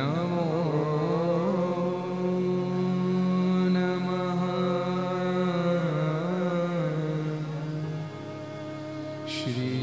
श्री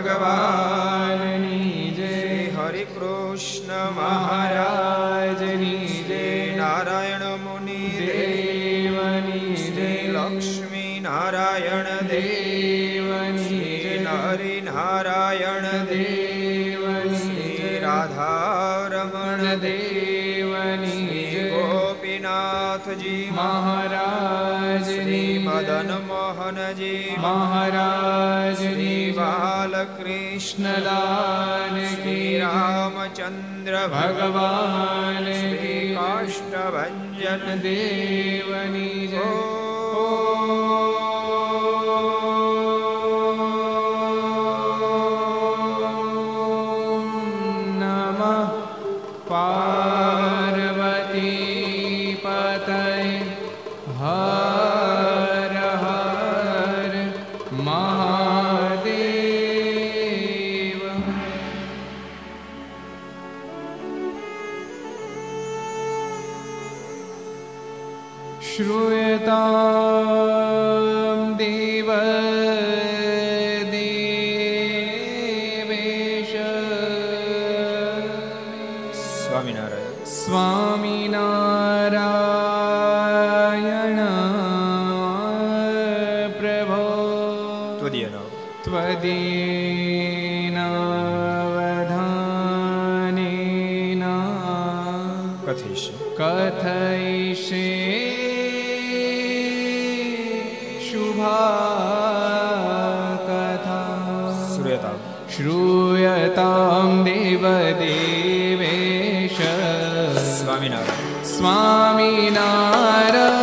ભગવાનની જય. હરે કૃષ્ણ મહારાજની જય. નારાયણ મુનિ દેવની જય. લક્ષ્મી નારાયણ દેવની જય. હરિ નારાયણ દેવની જય. રાધારમણ દેવની ગોપીનાથજી મહારાજની, મદન મોહનજી મહારાજની कृष्णलाल श्री रामचन्द्र भगवान् श्री काष्ठभञ्जन देवनि સ્વામિનારાયણ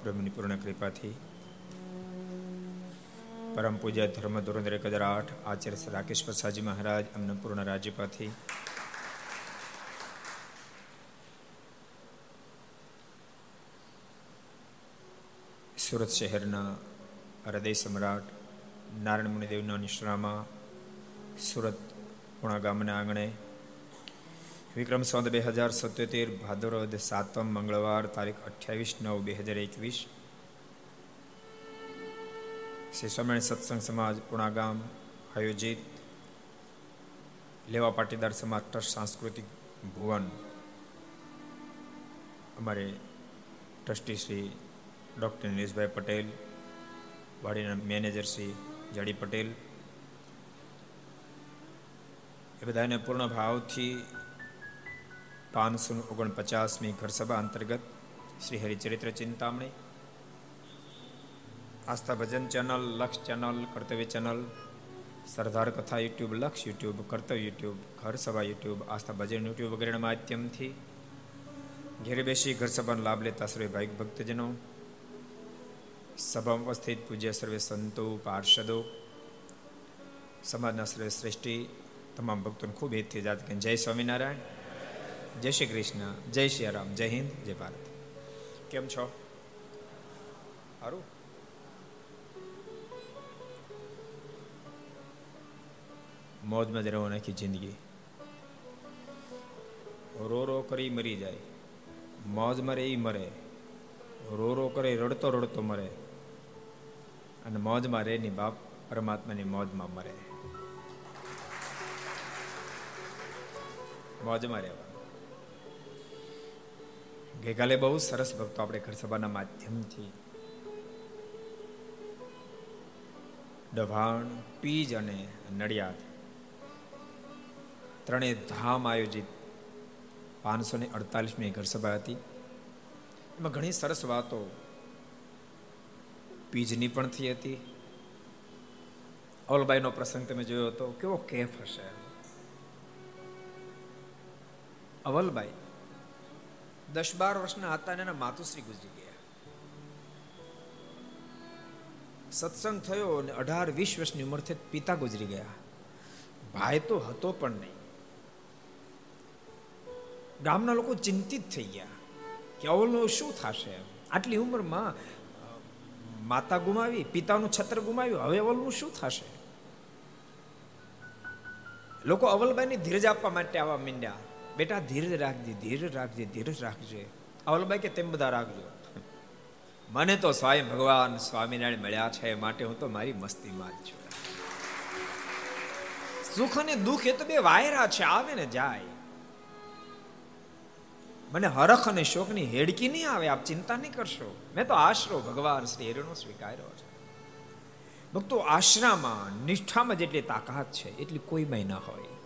મહાપ્રભુની પૂર્ણ કૃપાથી પરમ પૂજ્ય ધર્મ ધોરણ એક હજાર આઠ આચાર્ય રાકેશ પ્રસાદજી મહારાજ અમને પૂર્ણ રાજ્યપાથી સુરત શહેરના હૃદય સમ્રાટ નારાયણ મુનિદેવના નિશ્રામાં સુરત પુણા ગામના આંગણે વિક્રમ સંત, બે હજાર સત્યોતેર ભાદરવદ સાતમ મંગળવાર, તારીખ અઠ્યાવીસ નવ, બે હજાર એકવીસ. શ્રી સ્વામિનારાયણ સત્સંગ સમાજ પુણાગામ આયોજિત લેવા પાટીદાર સમાજ ટ્રસ્ટ સાંસ્કૃતિક ભુવન. અમારે ટ્રસ્ટી શ્રી ડૉક્ટર નિલેશભાઈ પટેલ, વાડીના મેનેજર શ્રી જડી પટેલ. એ બધાને પૂર્ણ ભાવથી પાંચસો ઓગણપચાસમી ઘરસભા અંતર્ગત Shri Haricharitra Chintamani, Aastha Bhajan channel, Laksh channel, Kartavya channel, Sardar Katha YouTube, Laksh YouTube, Kartavya YouTube ઘર સભા યુટ્યુબ, આસ્થા ભજન યુટ્યુબ વગેરેના માધ્યમથી ઘેરે બેસી ઘર સભાનો લાભ લેતા સર્વે ભાઈક ભક્તજનો, સભામાં ઉપસ્થિત પૂજ્ય સર્વે સંતો, પાર્ષદો, સમાજના સર્વે શ્રેષ્ઠી, તમામ ભક્તોને ખૂબ હેતથી જાત કે જય સ્વામિનારાયણ. જય શ્રી કૃષ્ણ, જય શ્રી રામ, જય હિન્દ, જય ભારત. કેમ છો? સારું મોજમાં જ રહેવા નાખી જિંદગી. રો રો કરી મરી જાય મોજ મરે એ મરે રો રો કરે રડતો રડતો મરે, અને મોજમાં રહે ની બાપ પરમાત્માની મોજમાં મરે. મોજમાં રહેવા. ગઈકાલે બહુ સરસ ભક્તો આપણે ઘર સભાના માધ્યમથી ડભાણ, પીજ અને નડિયાદ ત્રણેય ધામ આયોજિત પાંચસો ને અડતાલીસમી ઘર સભા હતી. એમાં ઘણી સરસ વાતો પીજની પણ થઈ હતી. અવલબાઈનો પ્રસંગ તમે જોયો હતો. કેવો કેફ હશે. અવલબાઈ દસ બાર વર્ષના હતા અને એના માતુશ્રી ગુજરી ગયા. સત્સંગ થયો અને અઢાર, વીસ વર્ષની ઉંમરથી પિતા ગુજરી ગયા. ભાઈ તો હતો પણ નહીં. ગામના લોકો ચિંતિત થઈ ગયા કે અવલનો શું થશે? આટલી ઉંમરમાં માતા ગુમાવી, પિતાનું છત્ર ગુમાવ્યું, હવે અવલનું શું થશે? લોકો અવલબાઈને ધીરજ આપવા માટે આવવા માંડ્યા. બેટા, ધીરજ રાખજે ધીરજ રાખજે ધીરજ રાખજે. અવલબાઈ કે, તેમ બધા રાખજો. મને તો સ્વયં ભગવાન સ્વામિનારાયણ મળ્યા છે માટે હું તો મારી મસ્તીમાં જ છું. સુખ અને દુઃખ એ તો બે વાયરા છે, આવે ને જાય. મને હરખ અને શોકની હેડકી નહીં આવે, આપ ચિંતા નહીં કરશો. મેં તો આશરો ભગવાન શ્રી હરિનો સ્વીકાર્યો છે. ભક્તો, આશરામાં, નિષ્ઠામાં જેટલી તાકાત છે, એટલી કોઈમાં ન હોય.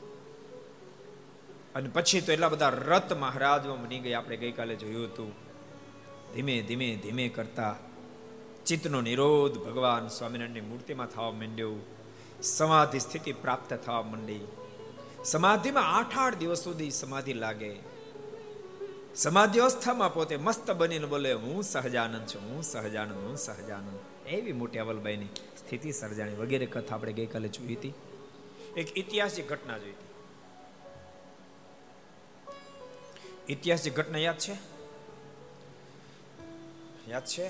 અને પછી તો એટલા બધા રત મહારાજમાં બની ગયા. આપણે ગઈકાલે જોયું હતું. ધીમે ધીમે ધીમે કરતા ચિત્તનો નિરોધ ભગવાન સ્વામિનારાયણની મૂર્તિમાં થવા માંડ્યો. સમાધિ સ્થિતિ પ્રાપ્ત થવા માંડી. સમાધિમાં આઠ આઠ દિવસ સુધી સમાધિ લાગે. સમાધિ અવસ્થામાં પોતે મસ્ત બનીને બોલે, હું સહજાનંદ છું, હું સહજાનંદ હું સહજાનંદ. એવી મોટી અવલબાઈની સ્થિતિ સર્જાણી વગેરે કથા આપણે ગઈકાલે જોઈ હતી. એક ઐતિહાસિક ઘટના જોઈ હતી. ઐતિહાસિક ઘટના યાદ છે? યાદ છે?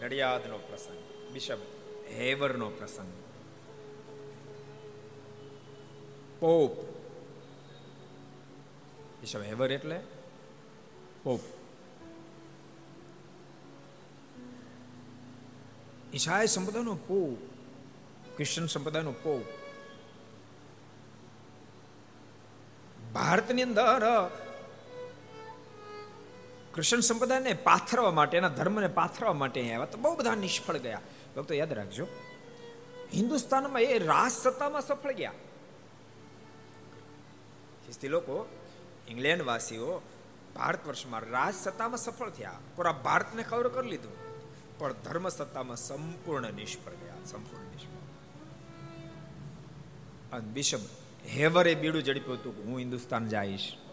નડિયાદનો પ્રસંગ બિશપ હેવરનો પ્રસંગ. પોપ. બિશપ હેવર એટલે? પોપ. ઈસાઈ સંપ્રદાયનો પોપ ક્રિશ્ચન સંપ્રદાયનો પોપ. ભારતની અંદર કૃષ્ણ સંપ્રદાયને પાથરવા માટે, એના ધર્મને પાથરવા માટે આવ્યા. તો બહુ બધા નિષ્ફળ ગયા. ભક્તો, યાદ રાખજો, હિન્દુસ્તાનમાં એ રાજ સત્તામાં સફળ ગયા. ખ્રિસ્તી લોકો ઇંગ્લેન્ડ વાસીઓ ભારત વર્ષમાં રાજ સત્તામાં સફળ થયા. પૂરા ભારતને કવર કરી લીધું. પણ ધર્મ સત્તામાં સંપૂર્ણ નિષ્ફળ ગયા. સંપૂર્ણ નિષ્ફળ. અને બિશપ હેવરે બીડું ઝડપ્યું હતું હું હિન્દુસ્તાન જઈશ.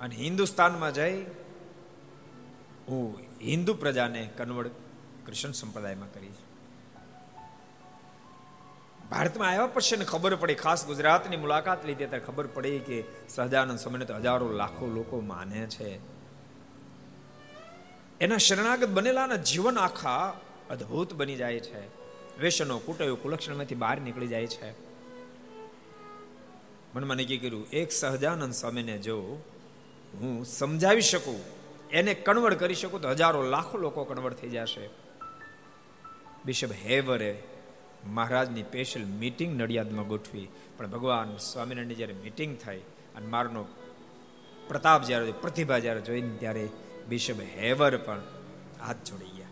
અને હિન્દુસ્તાનમાં જઈ હું હિન્દુ પ્રજાને કન્વર્ટ કૃષ્ણ સંપ્રદાયમાં કરીશ. ભારતમાં આવ્યા પછી ને ખબર પડી, ખાસ ગુજરાતની મુલાકાત લીધી, ત્યારે ખબર પડી કે સહજાનંદ સ્વામીને તો હજારો લાખો લોકો માને છે. એના શરણાગત બનેલાના જીવન આખા અદ્ભુત બની જાય છે. વેસનો કુટયો, કુલક્ષણમાંથી બહાર નીકળી જાય છે. મનમાં નક્કી કર્યું એક સહજાનંદ સ્વામીને જો હું સમજાવી શકું? એને કન્વર્ટ કરી શકું તો હજારો લાખો લોકો કન્વર્ટ થઈ જશે. બિશપ હેવરે મહારાજની સ્પેશિયલ મીટિંગ નડિયાદમાં ગોઠવી. પણ ભગવાન સ્વામિનારાયણની જ્યારે મીટિંગ થઈ અને મારનો પ્રતાપ જ્યારે, પ્રતિભા જ્યારે જોઈને ત્યારે બિશપ હેવર પણ હાથ જોડી ગયા.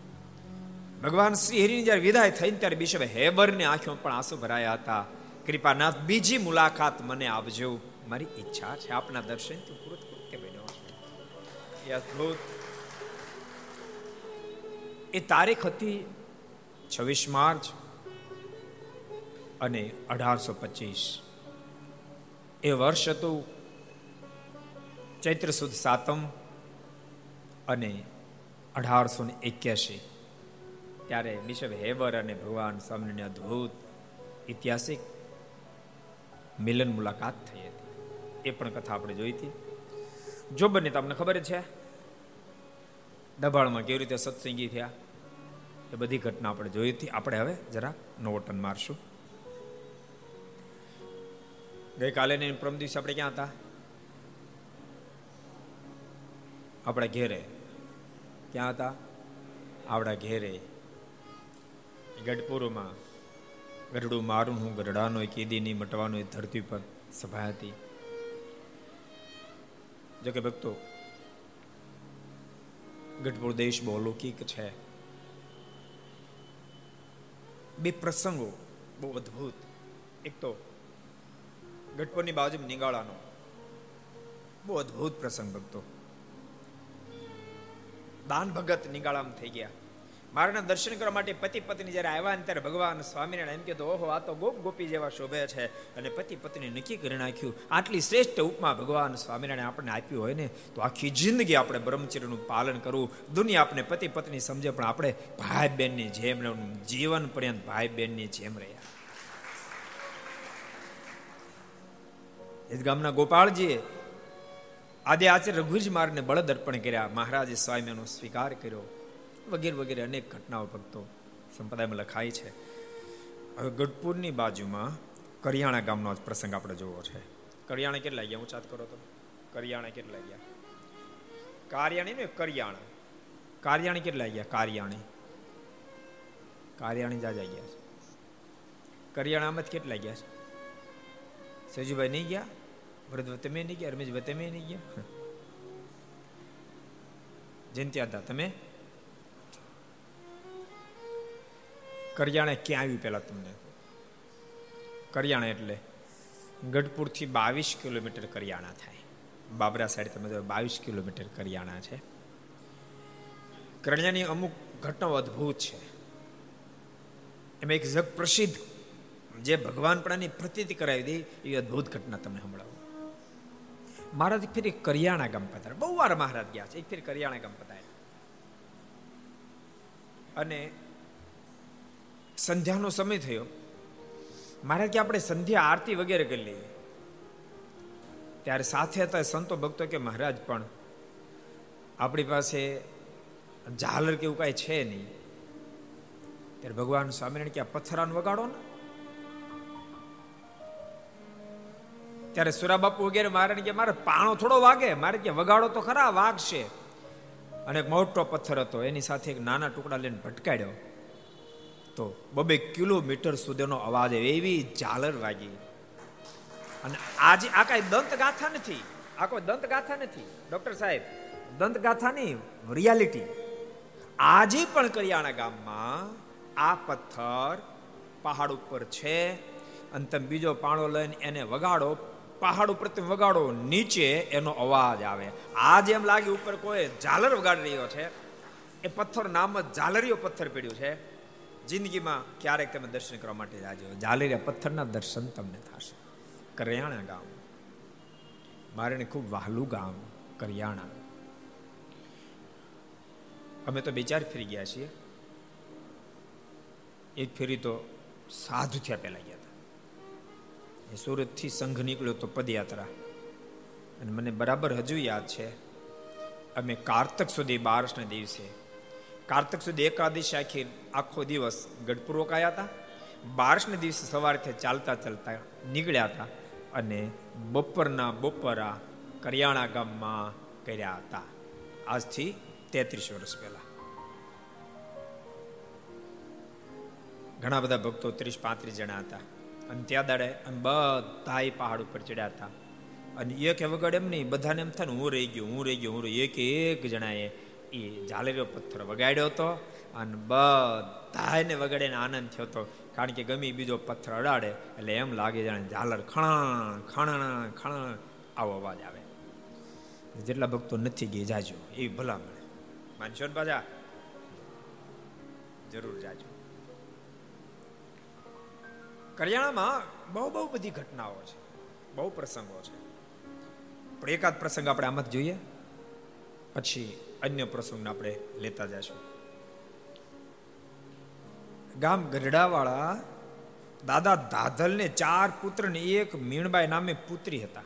ભગવાન શ્રી હરિની જ્યારે વિદાય થઈને ત્યારે બિશપ હેવરની આંખો પણ આંસુ ભરાયા હતા. કૃપાનાથ, બીજી મુલાકાત મને આપજો. મારી ઈચ્છા છે આપના દર્શનથી પૂરું એ અદભુત. એ તારીખ હતી છવ્વીસ માર્ચ અને અઢારસો પચીસ. એ વર્ષ હતું ચૈત્ર સુદ સાતમ અને અઢારસો ને એક્યાસી ત્યારે બિશપ હેબર અને ભગવાન સ્વામીની અદ્ભુત ઐતિહાસિક મિલન મુલાકાત થઈ હતી. એ પણ કથા આપણે જોઈ હતી. જો બને તમને ખબર છે? દબાણમાં કેવી રીતે સત્સંગી થયા? એ બધી ઘટના આપણે જોઈ હતી. આપણે હવે જરા નોટન મારશું. ગઈકાલે ને પ્રમ દિવસે આપણે ક્યાં હતા? આપણા ઘેરે. ક્યાં હતા? આપણા ઘેરે. ગઢપુરમાં ગઢડું મારું, હું ગઢડાનો કીદી નહીં મટવાનો ધરતી પર સભા હતી. જો કે ભક્તો, ગઢપુર દેશ બહુ અલૌકિક છે. બે પ્રસંગો બહુ અદ્ભુત. એક તો ગઢપુરની બાજુ નિગાળાનો બહુ અદ્ભુત પ્રસંગ ભક્તો. દાન ભગત નિગાળામાં થઈ ગયા. મારાના દર્શન કરવા માટે પતિ પત્ની જ્યારે આવ્યા ને ત્યારે ભગવાન સ્વામિનારાયણ એમ કીધું ઓહો, આ તો ગોપ ગોપી જેવા શોભે છે. અને પતિ પત્ની નક્કી કરી નાખ્યું, આટલી શ્રેષ્ઠ ઉપમા ભગવાન સ્વામિનારાયણ આપણને આપ્યું હોય ને, તો આખી જિંદગી આપણે બ્રહ્મચર્યનું પાલન કરવું. દુનિયા આપણે પતિ પત્ની સમજે, પણ આપણે ભાઈ બહેનની જેમ જીવન પર્યંત ભાઈ બહેનની જેમ રહ્યા. ગામના ગોપાળજીએ આદે આચાર્ય રઘુજ માર્ગને બળદ અર્પણ કર્યા. મહારાજે સ્વામીનો સ્વીકાર કર્યો. વગેરે વગેરે અનેક ઘટનાઓ ભક્તો સંપ્રદાયમાં લખાય છે. હવે ગઢપુરની બાજુમાં કરિયાણા ગામનો જ પ્રસંગ આપણે જોવો છે. કરિયાણા કેટલા ગયા? ઊંચાત કરો તો. કરિયાણા કેટલા ગયા? કાર્યાણી ને કરિયાણા. કાર્યાણી કેટલા ગયા? કાર્યાણી. કાર્યાણી જાજા ગયા છે. કરિયાણામાં જ કેટલા ગયા છે? સજુભાઈ નહીં ગયા? વૃદ્ધ તમે નહીં ગયા? રમેશભાઈ તમે નહીં ગયા? જયંત્યા હતા તમે? કરિયાણા ક્યાં આવ્યું પહેલાં તમને? કરિયાણા એટલે ગઢપુરથી બાવીસ કિલોમીટર કરિયાણા થાય. બાબરા સાઈડ તમે જો બાવીસ કિલોમીટર કરિયાણા છે. કરિયાની અમુક ઘટનાઓ અદ્ભુત છે. એમાં એક જગ પ્રસિદ્ધ જે ભગવાન પણાની પ્રતીતિ કરાવી દે એ અદ્ભુત ઘટના તમને સંભળાવું. મહારાજ ફેર કરિયાણા ગામ પધાર બહુ વાર મહારાજ ગયા છે, એક ફેર કરિયાણા ગામ પધાર અને સંધ્યાનો સમય થયો. મારે કે આપણે સંધ્યા આરતી વગેરે કરી લઈએ. ત્યારે સાથે હતા સંતો ભક્તો કે મહારાજ પણ આપણી પાસે ઝાલર કેવું કાંઈ છે નહીં. ત્યારે ભગવાન સ્વામિનારાયણ કે પથ્થરાન વગાડો ને. ત્યારે સુરાબાપુ વગેરે મારે કે મારે પાણો થોડો વાગે, મારે કે વગાડો તો ખરા, વાગશે. અને એક મોટો પથ્થર હતો, એની સાથે એક નાના ટુકડા લઈને ભટકાડ્યો. તો બબે કિલોમીટર સુધીનો અવાજ એવી ઝાલર વાગી. અને આજે આ કાંઈ દંત ગાથા નથી. આ કોઈ દંત ગાથા નથી. ડોક્ટર સાહેબ દંત ગાથાની રિયાલિટી. આજે પણ કરિયાણા ગામમાં આ પથ્થર પહાડ ઉપર છે. અને તમે બીજો પાણો લઈને એને વગાડો, પહાડ ઉપર તમે વગાડો, નીચે એનો અવાજ આવે. આજે એમ લાગે ઉપર કોઈ ઝાલર વગાડી રહ્યો છે. એ પથ્થર નામ જ ઝાલરીયો પથ્થર પડ્યું છે. જિંદગીમાં ક્યારેક તમે દર્શન કરવા માટે જાજો જાલેરિયા પથ્થરના દર્શન તમને થશે. કરિયાણા ગામ. મારે ખૂબ વહાલું ગામ, કરિયાણા. અમે તો બે ચાર ફેરી ગયા છીએ. એક ફેરી તો સાધુ થયા પહેલા ગયા હતા. એ સુરતથી સંઘ નીકળ્યો તો પદયાત્રા. અને મને બરાબર હજુ યાદ છે, અમે કારતક સુધી બારસના દિવસે કારતક સુધી એકાદશી આખી આખો દિવસ ગઢપુર રોકાયા હતા? બારસને દિવસે સવારથી ચાલતા ચાલતા નીકળ્યા હતા અને બપોરના બપોરા કરિયાણા ગામમાં કર્યા હતા. આજથી તેત્રીસ વર્ષ પહેલા. ઘણા બધા ભક્તો ત્રીસ પાંત્રીસ જણા હતા. અને ત્યાં દાડે બધા પહાડ ઉપર ચડ્યા હતા. અને એક વગર એમ નહીં, બધાને એમ થાય હું રહી ગયો, હું રહી ગયો, હું એક એક જણાએ એ ઝાલેરો પથ્થર વગાડ્યો હતો અને બધાને વગાડીને આનંદ થયો હતો. કારણ કે ગમે બીજો પથ્થર અડાડે, એટલે એમ લાગે જાણે ઝાલર ખણ ખણ ખણ આવો અવાજ આવે. જેટલા ભક્તો નથી ગઈ, જાજો. એ ભલામણ માનશો ને પાછા? જરૂર જાજો. કરિયાણામાં બહુ બહુ બધી ઘટનાઓ છે. બહુ પ્રસંગો છે. પણ એકાદ પ્રસંગ આપણે આમાં જ જોઈએ. પછી અન્ય પ્રસંગને આપણે લેતા જઈશું ગામ ગઢડાવાળા દાદા દાધલને ચાર પુત્ર ને એક મીણબાઈ નામે પુત્રી હતા.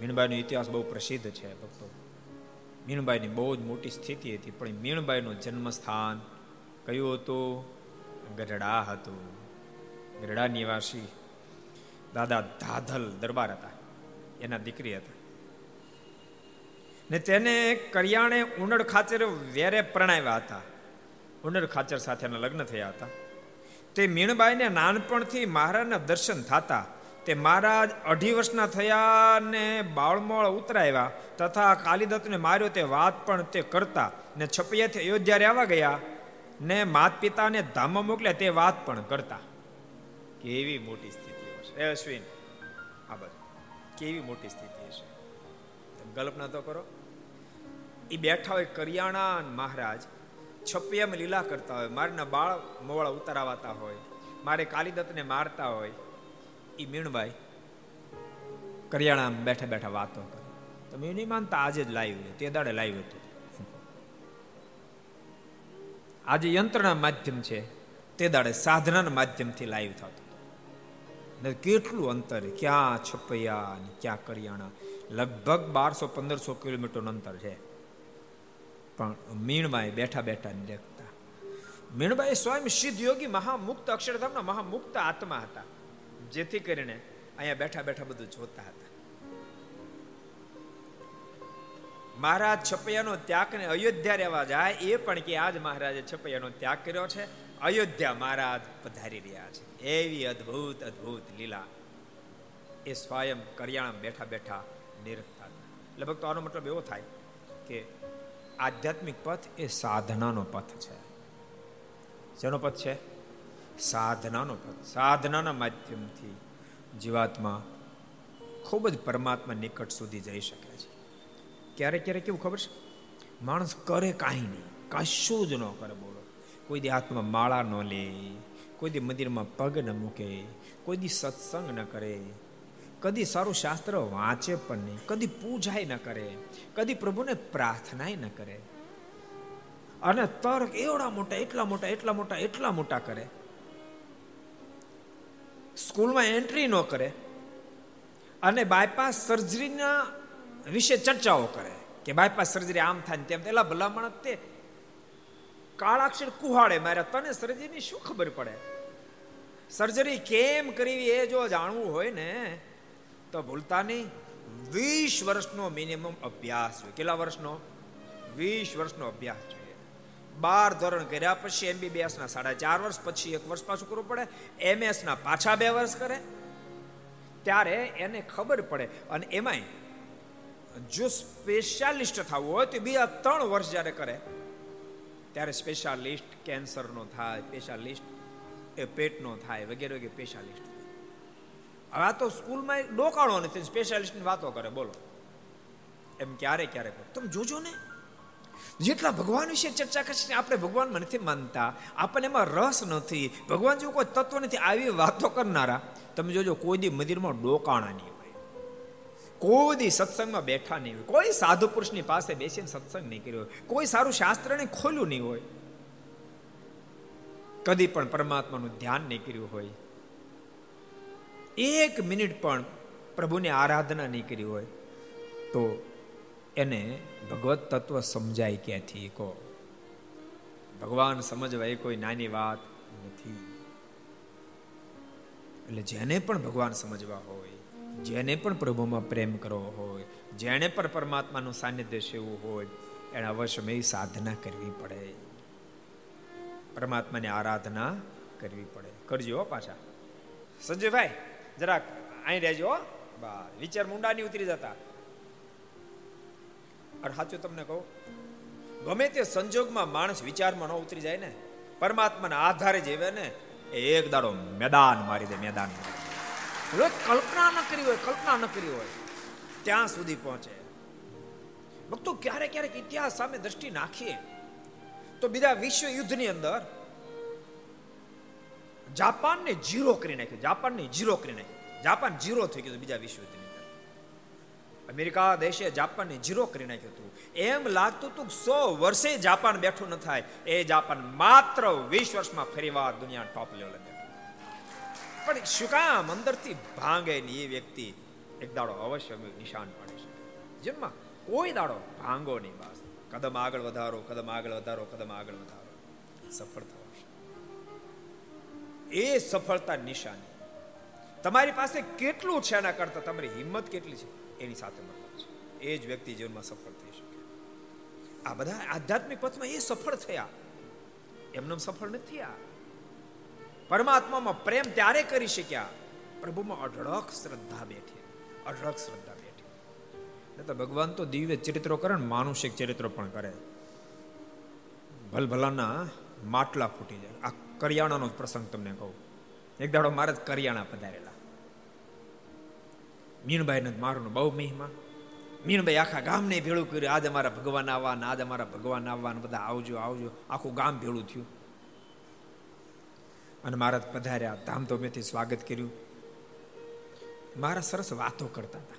મીણબાઈનો ઇતિહાસ બહુ પ્રસિદ્ધ છે ભક્તો. મીણબાઈની બહુ જ મોટી સ્થિતિ હતી, પણ મીણબાઈનું જન્મસ્થાન કયું હતું? ગઢડા હતું. ગઢડા નિવાસી દાદા દાધલ દરબાર હતા. એના દીકરી હતા. ને તેને કરિયાણે ઉંડળ ખાચર વેરે પ્રણાવ્યા હતા. ઉંડળ ખાચર સાથેના લગ્ન થયા હતા. તે મીણબાઈને નાનપણથી મહારાજના દર્શન થતા, તે મહારાજ અઢી વર્ષના થયા ને બાળમોળ ઉતરાવ્યા તથા કાલિદત્તને માર્યો તે વાત પણ તે કરતા ને છપિયાથી અયોધ્યા રહેવા ગયા ને માત પિતાને ધામમાં મોકલ્યા તે વાત પણ કરતા. કેવી મોટી સ્થિતિ હશે. અશ્વિન, આ બધું કેવી મોટી સ્થિતિ હશે. કલ્પના તો કરો. એ બેઠા હોય કરિયાણા મહારાજ છપિયામાં લીલા કરતા હોય, મારના બાળ મોવાળા ઉતારાવાતા હોય, મારે કાલિદત્તને મારતા હોય એ મીણભાઈ કરિયાણા બેઠા બેઠા વાતો કરે. તમે નહીં માનતા આજે જ લાવ્યું તે દાડે લાવ્યું હતું. આજે યંત્રના માધ્યમ છે, તે દાડે સાધનાના માધ્યમથી લાઈવ થતું કેટલું અંતર, ક્યાં છપૈયા ક્યાં કરિયાણા? લગભગ બારસો પંદરસો કિલોમીટરનું અંતર છે. પણ મીણબાઈ બેઠા બેઠા દેખતા. મીણબાઈ સ્વયં સિદ્ધ યોગી મહામુક્ત અક્ષરધામના મહામુક્ત આત્મા હતા. જેથી કરીને અહીંયા બેઠા બેઠા બધું જોતા હતા. મહારાજ છપૈયાનો ત્યાગ ને અયોધ્યા રહેવા જાય એ પણ કે આજ મહારાજે છપૈયાનો ત્યાગ કર્યો છે. અયોધ્યા મહારાજ પધારી રહ્યા છે. એવી અદ્ભુત અદ્ભુત લીલા એ સ્વયં કરિયાણા બેઠા બેઠા નિરખતા લગભગ તો આનો મતલબ એવો થાય કે આધ્યાત્મિક પથ એ સાધનાનો પથ છે. શેનો પથ છે? સાધનાનો પથ. સાધનાના માધ્યમથી જીવાત્મા ખૂબ જ પરમાત્મા નિકટ સુધી જઈ શકે છે. ક્યારેક ક્યારેક કેવું ખબર છે? માણસ કરે કાંઈ નહીં. કશું જ ન કરે બોલો. કોઈ દી હાથમાં માળા ન લે. કોઈ દી મંદિરમાં પગ ન મૂકે. કોઈ દી સત્સંગ ન કરે. કદી સારું શાસ્ત્ર વાંચે પણ નહીં, કદી પૂજાય ન કરે, કદી પ્રભુને પ્રાર્થનાય ન કરે. અને તર્ક એવડા મોટા, એટલા મોટા એટલા મોટા એટલા મોટા કરે. સ્કૂલમાં એન્ટ્રી ન કરે અને બાયપાસ સર્જરીના વિશે ચર્ચાઓ કરે કે બાયપાસ સર્જરી આમ થાય તેમ પેલા ભલામણ તે કાળાક્ષર કુહાડે મારે તને સર્જરીની શું ખબર પડે? સર્જરી કેમ કરવી એ જો જાણવું હોય ને તો ભૂલતા નહીં. વીસ વર્ષનો મિનિમમ અભ્યાસ જોઈએ. કેટલા વર્ષનો? વીસ વર્ષનો અભ્યાસ જોઈએ. બાર ધોરણ કર્યા પછી એમબીબીએસ ના સાડા ચાર વર્ષ, પછી એક વર્ષ પાછું કરવું પડે. એમએસ ના પાછા બે વર્ષ કરે. ત્યારે એને ખબર પડે. અને એમાંય જો સ્પેશિયાલિસ્ટ થવું હોય તો બીજા ત્રણ વર્ષ જ્યારે કરે, ત્યારે સ્પેશિયાલિસ્ટ કેન્સરનો થાય સ્પેશિયાલિસ્ટ પેટનો થાય, વગેરે વગેરે સ્પેશિયાલિસ્ટ આ તો સ્કૂલમાં ડોકાણો નથી સ્પેશિયાલિસ્ટની વાતો કરે, બોલો. એમ ક્યારે ક્યારે તમે જોજો ને. જેટલા ભગવાન વિશે ચર્ચા કરશે આપણે ભગવાનમાં નથી માનતા, આપણને એમાં રસ નથી. ભગવાન જેવું કોઈ તત્વ નથી, આવી વાતો કરનારા. તમે જોજો, કોઈ દી મંદિરમાં ડોકાણા નહીં હોય. કોઈ દી સત્સંગમાં બેઠા નહીં હોય. કોઈ સાધુ પુરુષની પાસે બેસીને સત્સંગ નહીં કર્યો કોઈ સારું શાસ્ત્રને ખોલ્યું નહીં હોય. કદી પણ પરમાત્માનું ધ્યાન નહીં કર્યું હોય. એક મિનિટ પણ પ્રભુની આરાધના નહીં કરી હોય, તો એને ભગવત તત્વ સમજાય ક્યાંથી કહો? ભગવાન સમજવા એ કોઈ નાની વાત નથી. એટલે જેને પણ ભગવાન સમજવા હોય, જેને પણ પ્રભુમાં પ્રેમ કરવો હોય જેને પણ પરમાત્માનું સાનિધ્ય સેવું હોય, એને અવશ્ય સાધના કરવી પડે. પરમાત્માની આરાધના કરવી પડે. કરજો પાછા. સંજયભાઈ જરાક અહીં રહેજો બા, વિચાર મુંડાની ઉતરી જતા. અને સાચું તમને કહું, ગમે તે સંજોગમાં માણસ વિચારમાં ન ઉતરી જાય ને, પરમાત્માના આધારે જીવે ને, એ એક દાડો મેદાન મારી દે, મેદાન કલ્પના ન કરી હોય, કલ્પના ન કરી હોય, ત્યાં સુધી પહોંચે. ભક્તો ક્યારેક ક્યારેક ઇતિહાસ સામે દ્રષ્ટિ નાખીએ. તો બીજા વિશ્વ યુદ્ધની અંદર જાપાનને જીરો કરી નાખ્યું, જાપાનને જીરો કરી નાખ્યું. જાપાન જીરો થઈ ગયું બીજા વિશ્વયુદ્ધની અમેરિકા દેશે જાપાનને જીરો કરી નાખ્યું હતું. એમ લાગતું હતું સો વર્ષે જાપાન બેઠું ન થાય. એ જાપાન માત્ર વીસ વર્ષમાં ફરીવાર દુનિયા ટોપ લેવલે પણ શું કામ? અંદરથી ભાંગે ને એ વ્યક્તિ એક દાડો અવશ્ય નિશાન પડે છે જેમાં કોઈ દાડો ભાંગો નહીં બસ. કદમ આગળ વધારો, કદમ આગળ વધારો, કદમ આગળ વધારો. સફળ થવાશે એ સફળતા નિશાની. તમારી પાસે કેટલું છે એના કરતા? તમારી હિંમત કેટલી છે? એની સાથે મતલબ છે એ જ વ્યક્તિ જીવનમાં સફળ થઈ શકે. આ બધા આધ્યાત્મિક પથમાં એ સફળ થયા. એમને સફળ નથી થયા પરમાત્મામાં પ્રેમ ત્યારે કરી શક્યા. પ્રભુમાં અઢળક શ્રદ્ધા બેઠી. અઢળક શ્રદ્ધા બેઠી. તો ભગવાન તો દિવ્ય ચરિત્રો કરે ને માનુષિક ચરિત્રો પણ કરે. ભલભલાના માટલા ફૂટી જાય. આ કરિયાણાનો પ્રસંગ તમને કહું. એક દાડો મારે જ કરિયાણા પધારેલા. મીણબાઈને મારું બહુ મહિમા. મીણભાઈ આખા ગામને ભેળું કર્યું, આજે મારા ભગવાન આવવાના આજે મારા ભગવાન આવવાના બધા આવજો આવજો. આખું ગામ ભેળું થયું. અને મહારાજ પધાર્યા, ધામધોમેથી સ્વાગત કર્યું. મારા સરસ વાતો કરતા હતા.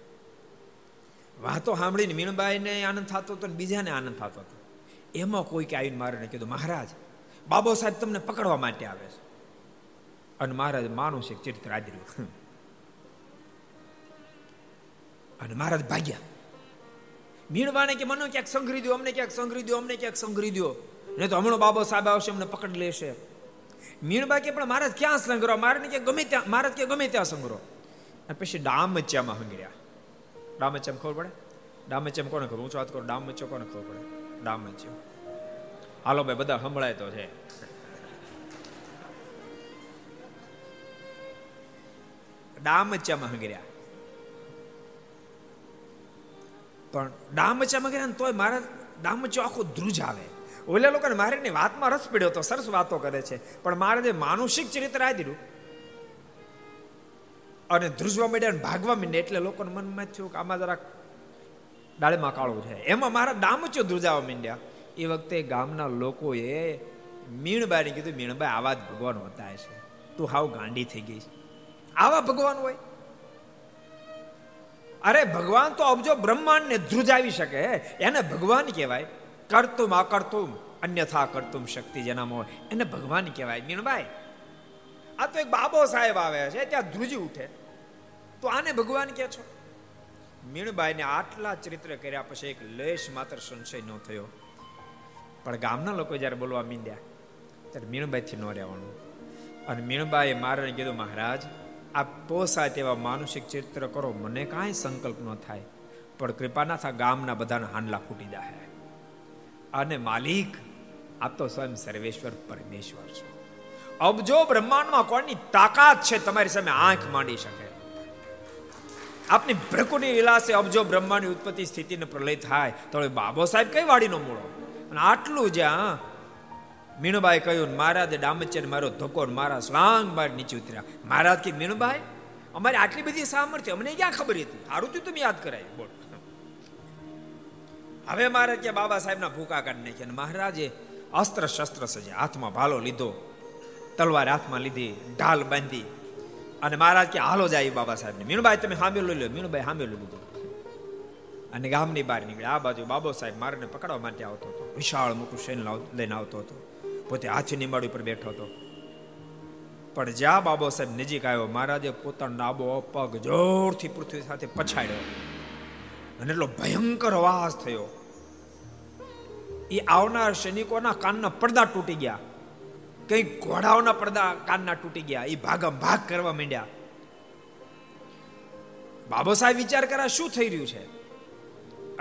વાતો સાંભળીને મીણબાઈને આનંદ થતો હતો ને બીજાને આનંદ થતો હતો. એમાં કોઈ કે આવીને મારે કીધું, મહારાજ બાબો સાહેબ તમને પકડવા માટે આવે છે. અને મહારાજ માનું છે ચરિત્ર આદર્યું. અને મહારાજ ભાગ્યા. મીણવાને કે મને ક્યાંક સંઘરી દો અમને ક્યાંક સંઘરી દો અમને ક્યાંક સંઘરી દો નહીં તો હમણાં બાબો સાહેબ આવશે, અમને પકડી લેશે. મીણબા કે, પણ મહારાજ ક્યાં સંગ્રહ મારે કે ગમે ત્યાં, મહારાજ કે ગમે ત્યાં સંગ્રહ અને પછી ડામચ્યામાં હંગર્યા. ડામચ્યામ ખબર પડે? ડામચ્યામ કોને ખબર? હું વાત કરું ડામચ્યો કોને ખબર પડે? ડામચ્યો હાલો ભાઈ, બધા સંભળાય તો છે. ડામચા હંગર્યા પણ ડામચ્યામાં ગયા તોય મારા ડામચો આખો ધ્રુજ આવે. ઓલા લોકોને મારે વાતમાં રસ પડ્યો તો સરસ વાતો કરે છે. પણ મારે જે માનુષિક ચરિત્ર આદર્યું અને ધ્રુજવા માંડ્યા અને ભાગવા માંડ્યા એટલે લોકોને મનમાં થયું કે આમાં જરાક ડાળીમાં કાળું છે. એમાં મારા ડામચો ધ્રુજાવા માંડ્યા. એ વખતે ગામના લોકોએ મીણબાઈને કીધું મીણબાઈ આવા જ ભગવાન હોતા છે તું હાવ ગાંડી થઈ ગઈ છે. આવા ભગવાન હોય? અરે, ભગવાન તો અબજો બ્રહ્માંડને ધ્રુજાવી શકે. એને ભગવાન કહેવાય. કરતુમ અકર્તુમ, અન્યથા કરતુમ શક્તિ જેનામાં હોય. એને ભગવાન કહેવાય. મીણબાઈ, આ તો એક બાબો સાહેબ આવે છે, ત્યાં ધ્રુજી ઉઠે. તો આને ભગવાન કે છો? મીણબાઈને આટલા ચરિત્ર કર્યા પછી એક લેશ માત્ર સંશય ન થયો. પણ ગામના લોકો જ્યારે બોલવા મીંડ્યા, ત્યારે મીણબાઈથી ન રહેવાનું. અને મીણબાઈએ મારે કીધું, મહારાજ આ પોસાય તેવા માનસિક ચિત્ર કરો, મને કાંઈ સંકલ્પ ન થાય, પણ કૃપાનાથા ગામના બધાના હાંડલા ફૂટી જાય અને માલિક, આપ તો સ્વયં સર્વેશ્વર પરમેશ્વર છો. અબજો બ્રહ્માંડમાં કોની તાકાત છે, તમારી સામે આંખ માંડી શકે. આપની પ્રકૃતિ વિલાસે અબજો બ્રહ્માંડની ઉત્પત્તિ સ્થિતિને પ્રલય થાય, તો બાબો સાહેબ કઈ વાડીનો મૂળો? અને આટલું જ્યાં મીણુબાઈ કહ્યું, મહારાજ ડામચર મારો ધોકો મારા સ્લાંગ બાર નીચે ઉતર્યા. મહારાજ કે મીણુબાઈ અમારી આટલી બધી સામર્થ્ય, અમને ક્યાં ખબર હતી? સારું તું તમે યાદ કરાય બોલ. હવે મારે કે, બાબા સાહેબના ભૂકા કાઢી નાખ્યા મહારાજે અસ્ત્ર શસ્ત્ર સજે, હાથમાં ભાલો લીધો, તલવાર હાથમાં લીધી, ઢાલ બાંધી. અને મહારાજ કે, હાલો જાય બાબા સાહેબને. મીણુબાઈ તમે હામે લો મીણુબાઈ હામે લઈ લીધું અને ગામની બહાર નીકળ્યા. આ બાજુ બાબો સાહેબ મારને પકડવા માટે આવતો હતો. વિશાળ મોટું સૈન લઈને આવતો હતો. પોતે હાથી નિમાડી ઉપર બેઠો હતો. પણ જ્યાં બાબો સાહેબ નજીક આવ્યો, મહારાજે પોતાનો ડાબો પગ જોરથી પૃથ્વી સાથે પછાડ્યો. અને એટલો ભયંકર અવાજ થયો. એ આવનાર સૈનિકોના કાનના પડદા તૂટી ગયા. કઈ ઘોડાઓના પડદા કાનના તૂટી ગયા. એ ભાગમ ભાગ કરવા માંડ્યા. બાબો સાહેબ વિચાર કર્યા, શું થઈ રહ્યું છે?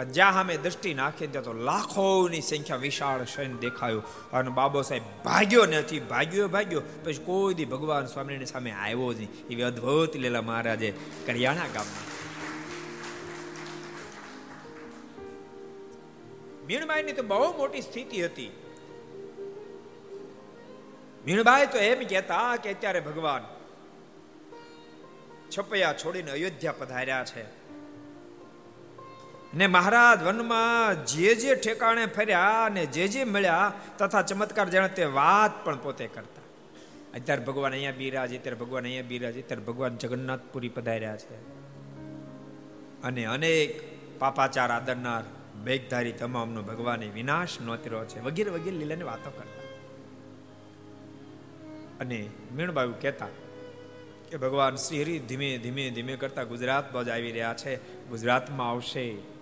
જ્યાં સામે દ્રષ્ટિ નાખી ત્યાં તો લાખોની સંખ્યા વિશાળ સૈન્ય દેખાયું. અને બાબો સાહેબ ભાગ્યો નથી, ભાગ્યો ભાગ્યો. પછી કોઈ દી ભગવાન સ્વામીની સામે આવ્યો જ નહીં. એવી અદભુત લીલા મહારાજે કરિયાણા ગામમાં. મીણબાઈની તો બહુ મોટી સ્થિતિ હતી. મીણબાઈ તો એમ કહેતા કે અત્યારે ભગવાન છપૈયા છોડીને અયોધ્યા પધાર્યા છે. ને મહારાજ વનમાં જે જે ઠેકાણે ફર્યા અને જે જે મળ્યા તથા ચમત્કાર જાણે તે વાત પણ પોતે કરતા. અત્યારે ભગવાન અહીંયા બિરાજે ત્યારે ભગવાન અહીંયા બિરાજે ત્યારે ભગવાન જગન્નાથપુરી પધાર્યા છે. અને અનેક પાપાચાર આદરનાર બેગધારી તમામનો ભગવાને વિનાશ નોતર્યો છે. વગેરે વગેરે લીલાની વાતો કરતા. અને મીણબાબુ કહેતા કે ભગવાન શ્રી હરિ ધીમે ધીમે ધીમે કરતા ગુજરાત બાજુ આવી રહ્યા છે. ગુજરાતમાં આવશે.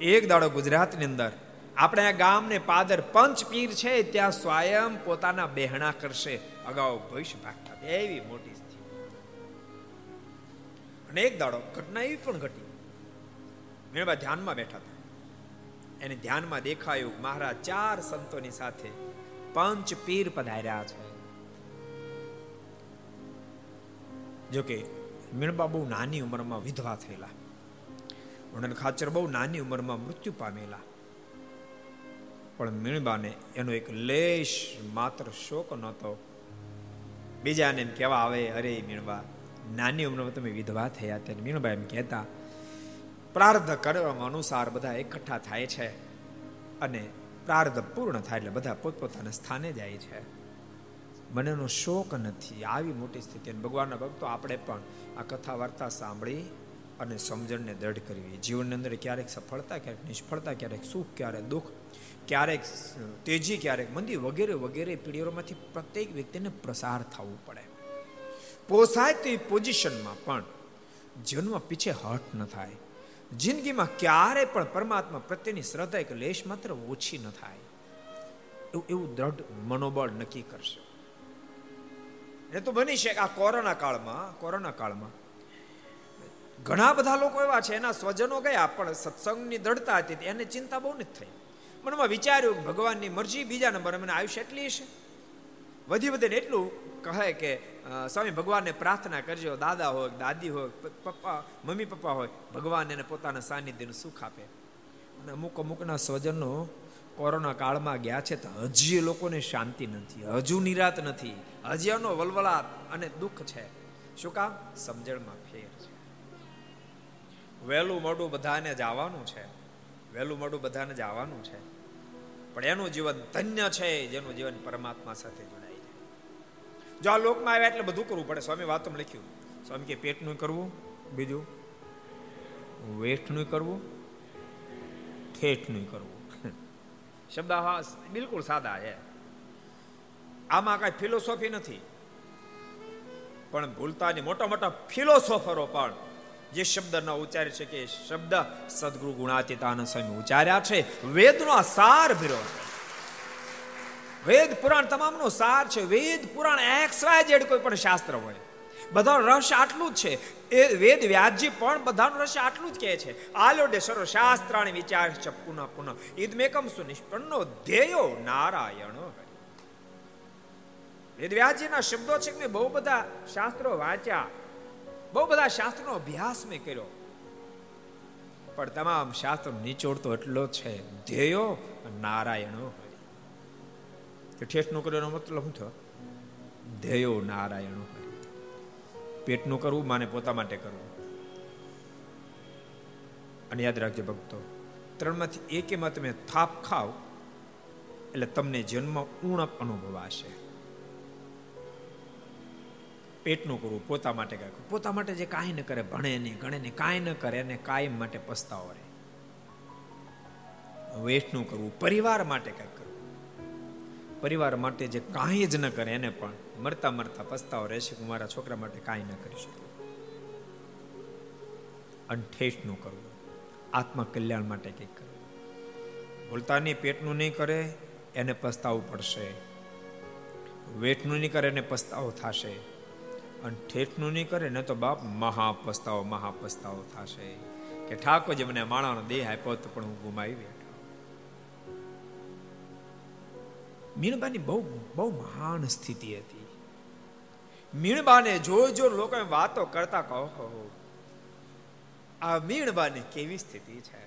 એક દાડો ગુજરાતની અંદર. આપણે આ ગામને પાદર પંચ પીર છે, ત્યાં સ્વયં પોતાના બહેણા કરશે. અગાઉ ભવિષ્ય ભાગતા એવી મોટી સ્થિતિ. અને એક દાડો ઘટના એવી પણ ઘટી. મેળવા ધ્યાનમાં બેઠા હતા. એને ધ્યાનમાં દેખાયું, મહારાજ ચાર સંતોની સાથે પંચ પીર પધાર્યા છે. જોકે મીણબા બહુ નાની ઉંમરમાં વિધવા થયેલા. ઉણન ખાચર બહુ નાની ઉંમરમાં મૃત્યુ પામેલા. પણ મીણબાને એનો એક લેશ માત્ર શોક નહોતો. બીજાને એમ કહેવા આવે, અરે મીણબા, નાની ઉંમરમાં તમે વિધવા થયા ત્યારે. મીણબા એમ કહેતા, પ્રાર્ધ કરવામાં અનુસાર બધા એકઠા થાય છે અને પ્રાર્ધ પૂર્ણ થાય એટલે બધા પોતપોતાના સ્થાને જાય છે. મને એનો શોક નથી. આવી મોટી સ્થિતિ ભગવાનના ભક્તો, આપણે પણ આ કથા વાર્તા સાંભળી અને સમજણને દ્રઢ કરવી. જીવનની અંદર ક્યારેક સફળતા, ક્યારેક નિષ્ફળતા, ક્યારેક સુખ, ક્યારેક દુઃખ, ક્યારેક તેજી, ક્યારેક મંદી વગેરે વગેરે પીડીઓમાંથી પ્રત્યેક વ્યક્તિને પ્રસાર થવું પડે. પોસાય તે પોઝિશનમાં પણ જીવનમાં પીછે હટ ન થાય. જિંદગીમાં ક્યારે પણ પરમાત્મા પ્રત્યેની શ્રદ્ધા એક લેશ માત્ર ઓછી ન થાય. એવું એવું દ્રઢ મનોબળ નક્કી કરશે. એ તો બની શકે આ કોરોના કાળમાં કોરોના કાળમાં ઘણા બધા લોકો એવા છે, એના સ્વજનો ગયા, પણ સત્સંગની દ્રઢતા હતી એને ચિંતા બહુ નથી થઈ. મનમાં વિચાર્યું ભગવાનની મરજી બીજા નંબર, મને આયુષ્ય એટલી છે વધી વધીને એટલું કહે કે સ્વામી, ભગવાનને પ્રાર્થના કરજો, દાદા હોય, દાદી હોય પપ્પા, મમ્મી, પપ્પા હોય, ભગવાન એને પોતાના સાનિધ્યનું સુખ આપે. અને અમુક અમુકના સ્વજનો કોરોના કાળમાં ગયા છે, તો હજી લોકોને શાંતિ નથી, હજુ નિરાત નથી, હજી એનો વલવલાટ અને દુઃખ છે. શું કામ? સમજણમાં ફેર છે. વહેલું મોડું બધાને જવાનું છે. વહેલું મોડું બધાને જવાનું છે. પણ એનું જીવન ધન્ય છે, જેનું જીવન પરમાત્મા સાથે જોડાઈ જાય જો આ લોકમાં આવ્યા એટલે બધું કરવું પડે. સ્વામી વાતમાં લખ્યું. સ્વામી કે પેટનું કરવું, બીજું? વેઠનું કરવું, ઠેઠનું કરવું. શબ્દ બિલકુલ સાદા છે. આમાં કઈ ફિલોસોફી નથી. પણ ભૂલતાની મોટા મોટા ફિલોસોફરો પણ જે શબ્દ ન ઉચ્ચારી શકે શબ્દ સદગુરુ ગુણાતીતાનંદ સ્વામી ઉચ્ચાર્યા છે. વેદનો આ સાર ભીરો વેદ પુરાણ તમામનો સાર છે. Veda Purana X Y Z કોઈ પણ શાસ્ત્ર હોય. બધાનો રસ આટલું જ છે. એ વેદ વ્યાસજી પણ બધાનું રસ આટલું જ કહે છે. આલોડે સર્વ શાસ્ત્રાણી વિચાર છે પુનઃ પુનઃ. ઈદમેકમ સુનિષ્પન્નો ધ્યેયો નારાયણ વેદ વ્યાસજીના શબ્દો છે કે બહુ બધા શાસ્ત્રો વાંચ્યા. બહુ બધા શાસ્ત્રનો અભ્યાસ મેં કર્યો. પણ તમામ શાસ્ત્ર નીચોડતો એટલો છે, ધ્યેયો નારાયણો ઠેઠ ઠેઠનું કર્યો મતલબ શું થયો? ધ્યેયો, નારાયણો પેટનું કરવું, માને પોતા માટે કરવું. અને યાદ રાખજો ભક્તો, ત્રણમાંથી એકેમાં તમે થાપ ખાવ, એટલે તમને જન્મ ઉણપ અનુભવાશે. પેટનું કરવું, પોતા માટે કાંઈ પોતા માટે જે કાંઈ ન કરે, ભણે નહીં, ગણે નહીં, કાંઈ ન કરે, એને કાયમ માટે પસ્તાવો રહે. વેઠનું કરવું, પરિવાર માટે કાંઈક કરવું. પરિવાર માટે જે કાંઈ જ ન કરે, એને પણ મરતા મરતા પસ્તાવો રહેશે હું મારા છોકરા માટે કાંઈ ન કરી શકું. અંઠેઠનું કરવું આત્મા કલ્યાણ માટે કંઈક કરવું. ભૂલતાની પેટનું નહીં કરે, એને પસ્તાવું પડશે. વેઠનું નહીં કરે, એને પસ્તાવો થશે. અને ઠેઠનું નહીં કરે, ને તો બાપ મહા પસ્તાવો થશે. કે ઠાકોરજી મને માણાનો દેહ આપ્યો તો પણ હું ગુમાવી બેઠો. મીણબાની બહુ બહુ મહાન સ્થિતિ હતી. મીણબાને જોર જોર લોકો વાતો કરતા કહો આ મીણબાની કેવી સ્થિતિ છે?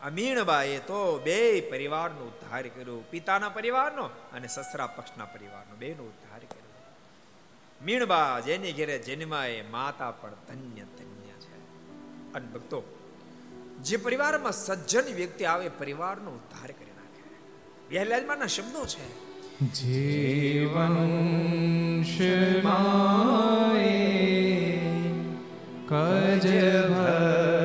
આ મીણબાએ તો બે પરિવારનો ઉદ્ધાર કર્યો, પિતાના પરિવારનો અને સસરા પક્ષના પરિવારનો. બેનો ઉદ્ધાર કર્યો. મીણબા જેની ઘેરે જન્માય માતા પણ ધન્ય ધન્ય છે. અને ભક્તો, જે પરિવારમાં સજ્જન વ્યક્તિ આવે, પરિવારનો ઉદ્ધાર કરી નાખે. વહેલાજમાના શબ્દો છે, જીવન કજ ભક્ત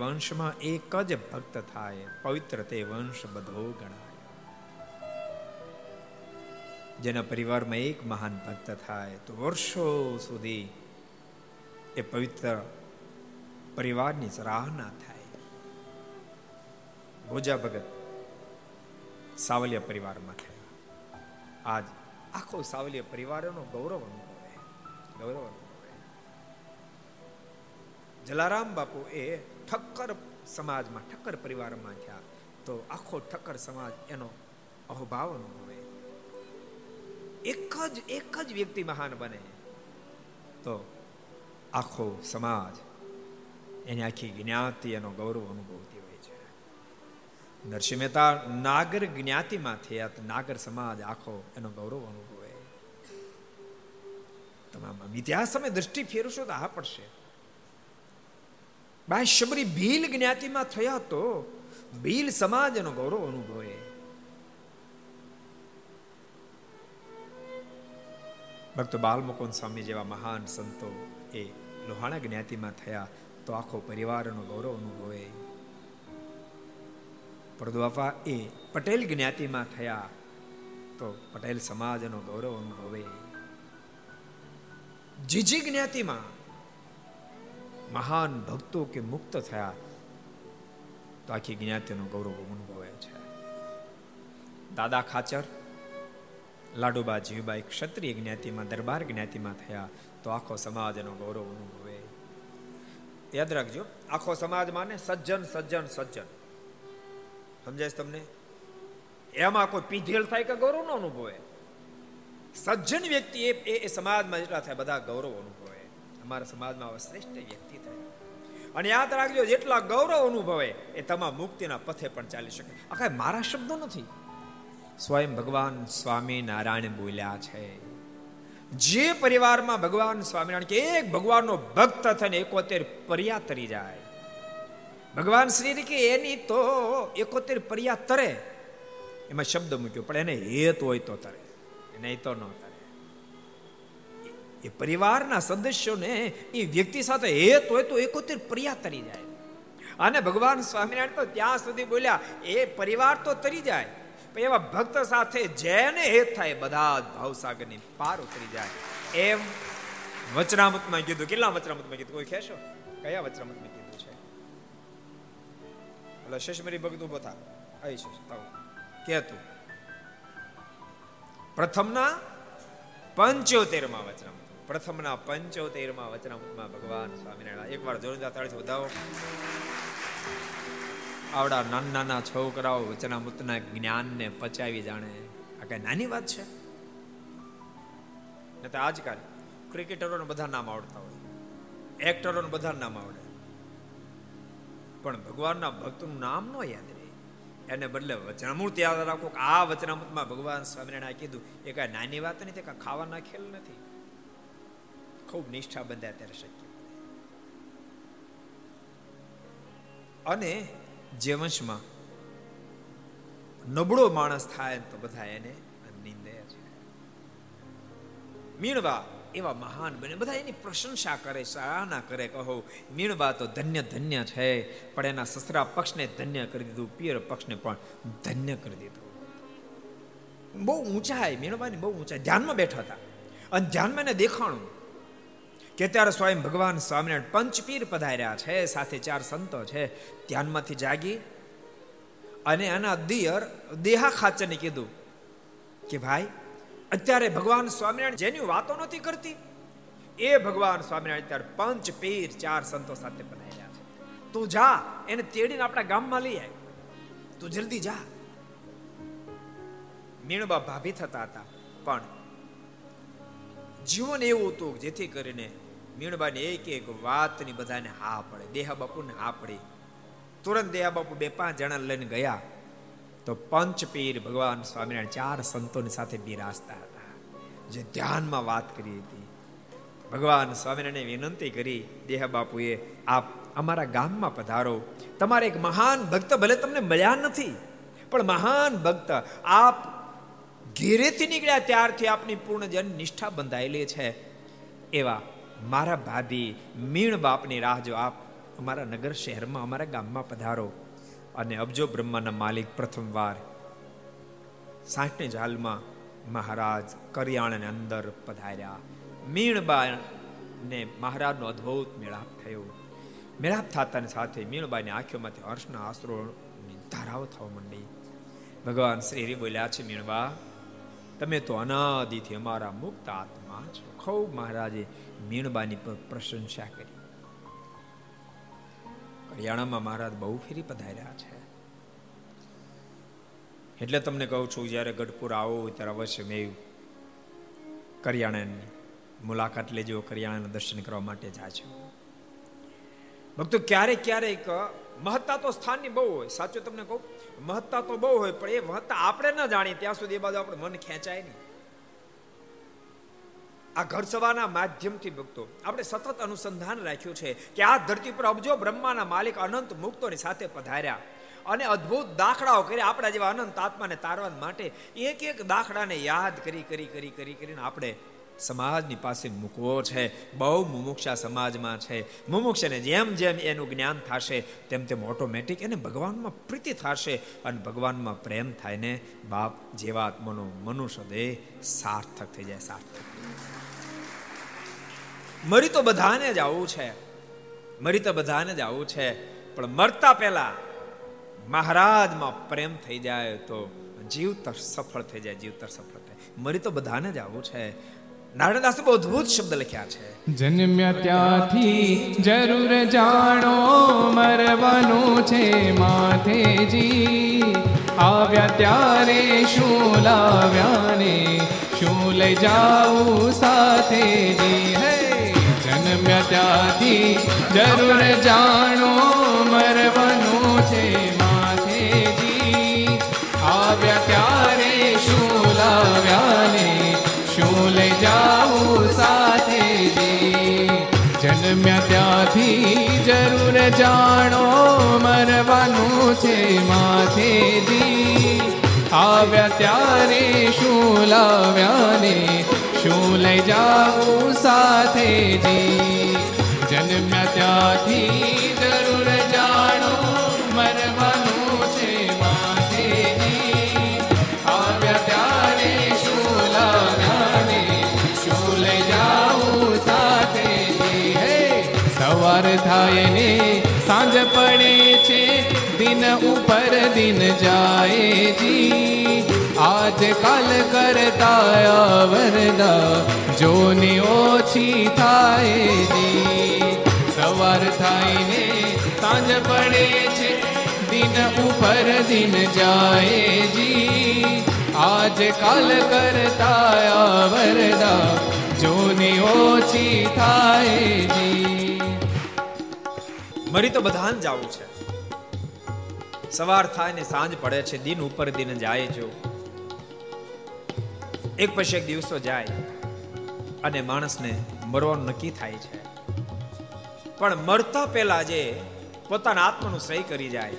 વંશમાં એક જ ભક્ત થાય, પવિત્ર તે વંશ બધો ગણાય. જેના પરિવારમાં એક મહાન ભક્ત થાય, તો વર્ષો સુધી એ પવિત્ર પરિવારની સરાહના થાય. ભોજા ભગત સાવલિયા પરિવારમાં થયા. આજ આખો સાવલિયા પરિવારનો ગૌરવ અનુભવે ગૌરવ અનુભવે. જલારામ બાપુ એ ઠક્કર સમાજમાં, ઠક્કર પરિવારમાં થયા, તો આખો ઠક્કર સમાજ એનો અહોભાવ અનુભવે. એક જ એક જ વ્યક્તિ મહાન બને, તો આખો સમાજ એની આખી જ્ઞાતિ એનો ગૌરવ અનુભવતી હોય છે. નરસિંહ મહેતા નાગર જ્ઞાતિમાં થયા, તો નાગર સમાજ આખો એનો ગૌરવ અનુભવે. તમામ ઇતિહાસ તમે દ્રષ્ટિ ફેરવશો તો આ પડશે. બાય શબરી ભીલ જ્ઞાતિમાં થયા તો ભીલ સમાજનો ગૌરવ અનુભવે. ભક્ત બાલમુકુંદ સ્વામી જેવા મહાન સંતો એ લોહાણા જ્ઞાતિમાં થયા તો આખો પરિવારનો ગૌરવ અનુભવે. પરદુઆપા એ પટેલ જ્ઞાતિમાં થયા તો પટેલ સમાજનો ગૌરવ અનુભવે. જીજી જ્ઞાતિમાં મહાન ભક્તો કે મુક્ત થયા તો આખી જ્ઞાતિનો ગૌરવ અનુભવે છે. દાદા ખાચર, લાડુબા જીવબાઈ ક્ષત્રિય જ્ઞાતિમાં, દરબાર જ્ઞાતિમાં થયા, તો આખો સમાજનો ગૌરવ અનુભવે. યાદ રાખજો, આખો સમાજ માને સજ્જન સજ્જન સજ્જન. સમજાય તમને? એમાં કોઈ પીધેલ થાય કે ગૌરવ ન અનુભવે? સજ્જન વ્યક્તિ એ એ સમાજમાં જેટલા થાય, બધા ગૌરવ અનુભવે. અમારા સમાજમાં આવા શ્રેષ્ઠ વ્યક્તિ થાય અને યાદ રાખજો, જેટલા ગૌરવ અનુભવે એ તમામ મુક્તિના પથે પણ ચાલી શકે. આ કાંઈ મારા શબ્દો નથી. સ્વયં ભગવાન સ્વામિનારાયણ બોલ્યા છે. જે પરિવારમાં ભગવાન સ્વામિનારાયણ કે એક ભગવાનનો ભક્ત થઈને એકોતેર પર્યા તરી જાય. ભગવાન શ્રી કે એની તો એકોતેર પર્યા તરે. એમાં શબ્દ મૂક્યો, પણ એને હેત હોય તો તરે. નહીં તો ન તરે. એ પરિવારના સદસ્યોને એ વ્યક્તિ સાથે હેત હોય તો એકોતેર પર્યા તરી જાય. અને ભગવાન સ્વામિનારાયણ તો ત્યાં સુધી બોલ્યા, એ પરિવાર તો તરી જાય, પણ એવા ભક્ત સાથે જેને હેત થાય, બધા જ ભાવસાગરની પાર ઉતરી જાય. એમ વચનામતમાં કીધું. કેટલા વચનામતમાં કીધું? કોઈ કહેશો? કયા વચનામતમાં કીધું છે? એટલે શેષમરી ભક્ત ઊભો થા. આવી છે. કે તું પ્રથમના પંચોતેરમાં વચનામૃત. પ્રથમના પંચોતેરમાં વચનામૃતમાં ભગવાન સ્વામિનારાયણ એકવાર જોરદાર તાળીથી વધાવો. આવડા નાના નાના છોકરાઓ વચનામૃતના જ્ઞાનને પચાવી જાણે. આ કઈ નાની વાત છે? ને તો આજકાલ ક્રિકેટરોને બધા નામ આવડતા હોય. એક્ટરોને બધા નામ આવડે. પણ ભગવાનના ભક્તનું નામ ન યાદ રહે. એને બદલે વચનામૃત યાદ રાખો કે આ વચનામૃતમાં ભગવાન સ્વામિનારાયણ કીધું, એ કાંઈ નાની વાત નથી કાંઈ ખાવાના ખેલ નથી. ખૂબ નિષ્ઠા બંધાય ત્યારે શક્ય અને જે વંશમાં નબળો માણસ થાય તો બધા એને નિંદે છે મીણવા એવા મહાન બને, બધા એની પ્રશંસા કરે, સરાહના કરે કહો મીણવા તો ધન્ય ધન્ય છે, પણ એના સસરા પક્ષને ધન્ય કરી દીધું, પિયર પક્ષને પણ ધન્ય કરી દીધું. બહુ ઊંચાઈ, મીણવાની બહુ ઊંચાઈ, ધ્યાનમાં બેઠા હતા. અને ધ્યાનમાં એને દેખાણું કે ત્યારે સ્વયં ભગવાન સ્વામિનારાયણ પંચપીર પધાર્યા છે, સાથે ચાર સંતો છે. ધ્યાનમાંથી જાગી અને એના દિયર દેહા ખાચરને કીધું કે ભાઈ, અત્યારે ભગવાન સ્વામિનારાયણ જેની વાતો નથી કરતી, એ ભગવાન સ્વામિનારાયણ અત્યારે પંચ પીર ચાર સંતો સાથે પધાર્યા છે. તું જા, એને તેડીને આપણા ગામમાં લઈ આવ તું જલ્દી જા. મીણબા ભાભી થતા હતા, પણ જીવન એવું હતું જેથી કરીને મીણબાની એક એક વાતની બધાને હા પડે દેહા બાપુને હા પડી. તુરંત દેહા બાપુ બે પાંચ જણા લઈને ગયા. તો પંચપીર ભગવાન સ્વામિનારાયણ ચાર સંતોની સાથે બિરાજતા હતા. જે ધ્યાનમાં વાત કરી હતી. ભગવાન સ્વામિનારાયણ વિનંતી કરી દેહ બાપુએ આપ અમારા ગામમાં પધારો. તમારે એક મહાન ભક્ત ભલે તમને મળ્યા નથી, પણ મહાન ભક્ત આપ ઘેરેથી નીકળ્યા ત્યારથી આપની પૂર્ણ જન નિષ્ઠા બંધાયેલી છે. એવા મારા ભાભી મીણ બાપની રાહ જો આપ અમારા નગર શહેરમાં, અમારા ગામમાં પધારો અને અબજો બ્રહ્માના માલિક પ્રથમવાર સાઠની જાલમાં મહારાજ કરિયાણાને અંદર પધાર્યા. મીણબા ને મહારાજનો અદ્ભુત મેળાપ થયો. મેળાપ થતાની સાથે મીણબાની આંખોમાંથી હર્ષના આશરોની ધારાઓ થવા માંડી. ભગવાન શ્રી બોલ્યા છે મીણબા તમે તો અનાદિથી અમારા મુક્ત આત્મા છો. ખૂબ મહારાજે મીણબાની પર પ્રશંસા કરી. કરિયાણામાં મહારાજ બહુ ફેરી પધાર્યા છે. એટલે તમને કહું છું, જ્યારે ગઢપુર આવો ત્યારે અવશ્ય મેં કરિયાણાની મુલાકાત લેજો, કરિયાણાના દર્શન કરવા માટે જાજો. ભક્તો, ક્યારેક ક્યારેક મહત્તા તો સ્થાનની બહુ હોય. સાચું તમને કહું, મહત્તા તો બહુ હોય, પણ એ મહત્તા આપણે ન જાણીએ, ત્યાં સુધી એ બાજુ આપણે મન ખેંચાય નહીં. આ ઘર સભાના માધ્યમથી ભક્તો, આપણે સતત અનુસંધાન રાખ્યું છે કે આ ધરતી પર અબજો બ્રહ્માના માલિક અનંત મુક્તોની સાથે પધાર્યા. અને અદ્ભુત દાખલાઓ કરી આપણા જેવા અનંત આત્માને તારવા માટે એક એક દાખલાને યાદ કરી કરી કરી કરી, કરીને આપણે સમાજની પાસે મૂકવો છે. બહુ મુમુક્ષા સમાજમાં છે. મુમુક્ષને જેમ જેમ એનું જ્ઞાન થશે, તેમ તેમ ઓટોમેટિક એને ભગવાનમાં પ્રીતિ થશે. અને ભગવાનમાં પ્રેમ થાય ને બાપ જેવા આત્માનો મનુષ્ય દેહ સાર્થક થઈ જાય, સાર્થક. મરી તો બધાને જ આવું છે. મરી તો બધાને જ આવું છે. પણ મરતા પહેલા મહારાજમાં પ્રેમ થઈ જાય તો જીવતર સફળ થઈ જાય, જીવતર સફળ થાય. મરી તો બધાને જ આવું છે. નારાયણદાસ બહુ અદભુત શબ્દ લખ્યા છે. જન્મ્યા ત્યાંથી જરૂર જાણો, મરવાનું છે માથેજી. આવ્યા ત્યારે શું લાવ્યા ને શું લઈ જાઉં સાથેજી? હે જન્મ્યા ત્યાંથી જરૂર જાણો, મરવાનું છે માથેજી. આવ્યા ત્યારે શું લાવ્યા ને શું લઈ જાઉં સાથેજી. જન્મ્યા ત્યાંથી જરૂર જાણો, મરવાનું છે માથેજી. આવ્યા ત્યારે શું લાવ્યા ને શું લઈ જાઉં સાથેજી જન્મ્યા ત્યાંથી જરૂર જાણો, મરવાનું છે માથેજી આવ્યા ત્યારે શું લાવ્યા ને શું લઈ જાઉં સાથેજી હે, સવાર થાય ને સાંજ પડે દિન ઉપર દિન જાય જી આજ કાલ કરતા વરદા જોની ઓછી થાય જી સવાર થાય ને સાંજ પડે છે દિન ઉપર દિન જાય જી આજ કાલ કરતા વરદા જોની ઓછી થાય જી મરી તો બધાને જવું છે સવાર થાય ને સાંજ પડે છે, દિન ઉપર દિન જાય જો. એક પછી એક દિવસો જાય અને માણસને મરવાનું નક્કી થાય છે. પણ મરતા પહેલા જે પોતાના આત્માનું સહી કરી જાય.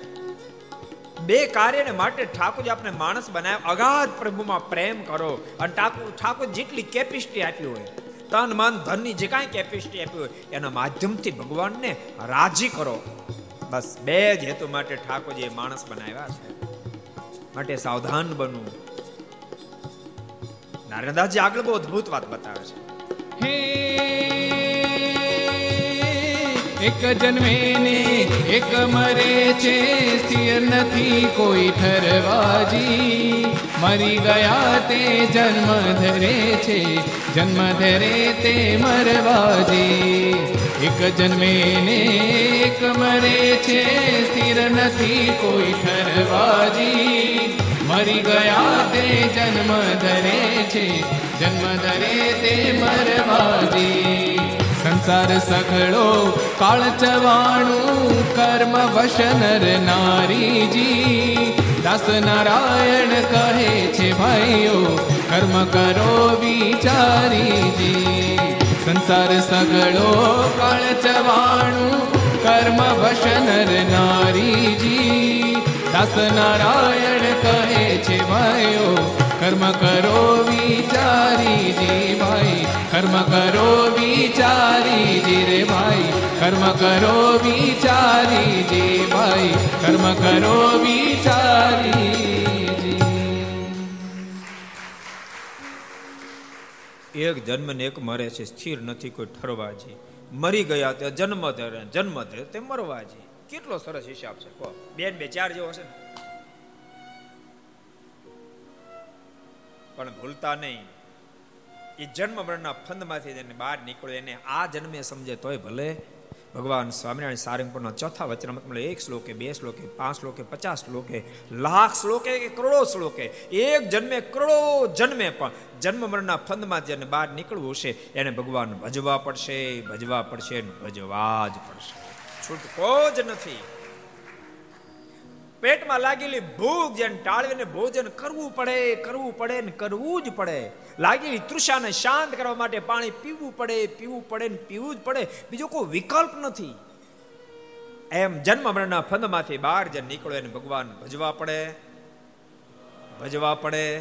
બે કાર્યને માટે ઠાકોરજી આપણે માણસ બનાવ્યો અગાધ પ્રભુમાં પ્રેમ કરો અને ઠાકોર ઠાકોર જેટલી કેપેસિટી આપી હોય, તન, મન, ધનની જે કાંઈ કેપેસિટી આપી હોય, એના માધ્યમથી ભગવાનને રાજી કરો. બસ બે જ હેતુ માટે ઠાકોરજીએ માણસ બનાવ્યા છે. માટે સાવધાન બનવું. નારાયણદાસજી આગળ બહુ અદભુત વાત બતાવે છે. હે એક જન્મે ને એક મરે છે સ્થિર નથી કોઈ ઠરવાજી મરી ગયા તે જન્મ ધરે છે જન્મ ધરે તે મરવાજી એક જન્મે ને એક મરે છે સ્થિર નથી કોઈ ઠરવાજી મરી ગયા તે જન્મ ધરે છે જન્મ ધરે તે મરવાજી સંસાર સઘળો કાળ ચવાણું કર્મ વશનર નારીજી. દાસ નારાયણ કહે છે, ભાઈઓ, કર્મ કરો વિચારીજી. સંસાર સઘળો કાળ ચવાણું કર્મ વશનર નારીજી. દાસ નારાયણ કહે છે, ભાઈઓ કર્મ કરો વિચારી જી ભાઈ. કર્મ કરો વિચારી જી રે ભાઈ. કર્મ કરો વિચારી જી ભાઈ. કર્મ કરો વિચારી એક જન્મ ને એક મરે છે, સ્થિર નથી કોઈ ઠરવાજી. મરી ગયા તે જન્મ ધરે જન્મ ધરે તે મરવાજી. કેટલો સરસ હિસાબ છે, કહો. બેન બે ચાર જેવો છે ને. પણ ભૂલતા નહીં. એ જન્મ મરણના ફંદમાંથી જેને બહાર નીકળ્યો, એને આ જન્મે સમજે તોય ભલે. ભગવાન સ્વામિનારાયણ સારંગપુરના ચોથા વચનામત મળે, એક શ્લોકે, બે શ્લોકે, પાંચ શ્લોકે, પચાસ શ્લોકે, લાખ શ્લોકે કે કરોડો શ્લોકે. એક જન્મે, કરોડો જન્મે, પણ જન્મ મરણના ફંદમાં જેને બહાર નીકળવું હશે એને ભગવાન ભજવા પડશે ભજવા પડશે ભજવા જ પડશે. છૂટકો જ નથી. પેટમાં લાગેલી ભૂખ જેને ટાળવીને ભોજન કરવું પડે કરવું પડે ને કરવું જ પડે. લાગેલી તૃષાને શાંત કરવા માટે પાણી પીવું પડે પીવું પડે ને પીવું જ પડે. બીજો કોઈ વિકલ્પ નથી. એમ જન્મ મરણના ફંદમાંથી બહાર જે નીકળો એને ભગવાન ભજવા પડે ભજવા પડે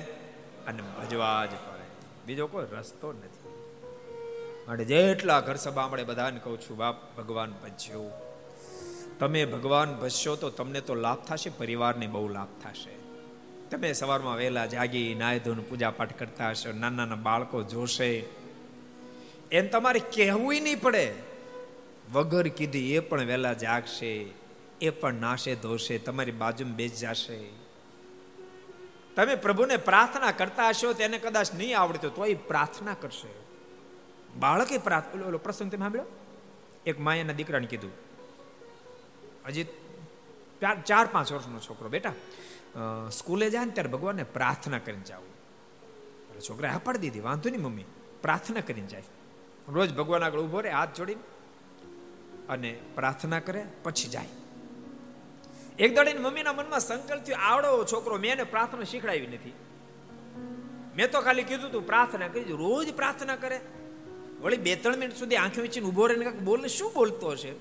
અને ભજવા જ પડે. બીજો કોઈ રસ્તો નથી. માટે જેટલા ઘર સભા મળે બધાને કહું છું, બાપ, ભગવાન ભજ્યો. તમે ભગવાન ભજશો તો તમને તો લાભ થશે, પરિવારને બહુ લાભ થશે. તમે સવારમાં વહેલા જાગી નાય ધોન પૂજા પાઠ કરતા હશો નાના નાના બાળકો જોશે. એમ તમારે કહેવું નહીં પડે. વગર કીધી એ પણ વહેલા જાગશે, એ પણ નાશે ધોશે, તમારી બાજુમાં બેસ જશે. તમે પ્રભુને પ્રાર્થના કરતા હશો, તેને કદાચ નહીં આવડતો તો એ પ્રાર્થના કરશે. બાળકે પ્રાર્થના પ્રસંગ તમે સાંભળ્યો? એક માયાના દીકરાને કીધું. હજી ચાર પાંચ વર્ષનો છોકરો, બેટા. સ્કૂલે જાય ને ત્યારે ભગવાનને પ્રાર્થના કરીને જવું. એટલે છોકરા હા પાડી દીધી, વાંધો નહીં મમ્મી. પ્રાર્થના કરીને જાય. રોજ ભગવાન આગળ ઊભો રહે, હાથ જોડીને અને પ્રાર્થના કરે, પછી જાય. એક દડીને મમ્મીના મનમાં સંકલ્પ થયો, આવડો છોકરો, મેં એને પ્રાર્થના શીખડાવી નથી. મેં તો ખાલી કીધું તું, પ્રાર્થના કરી રોજ પ્રાર્થના કરે. વળી બે ત્રણ મિનિટ સુધી આંખો વીચીને ઊભો રહીને બોલે, શું બોલતો હશે?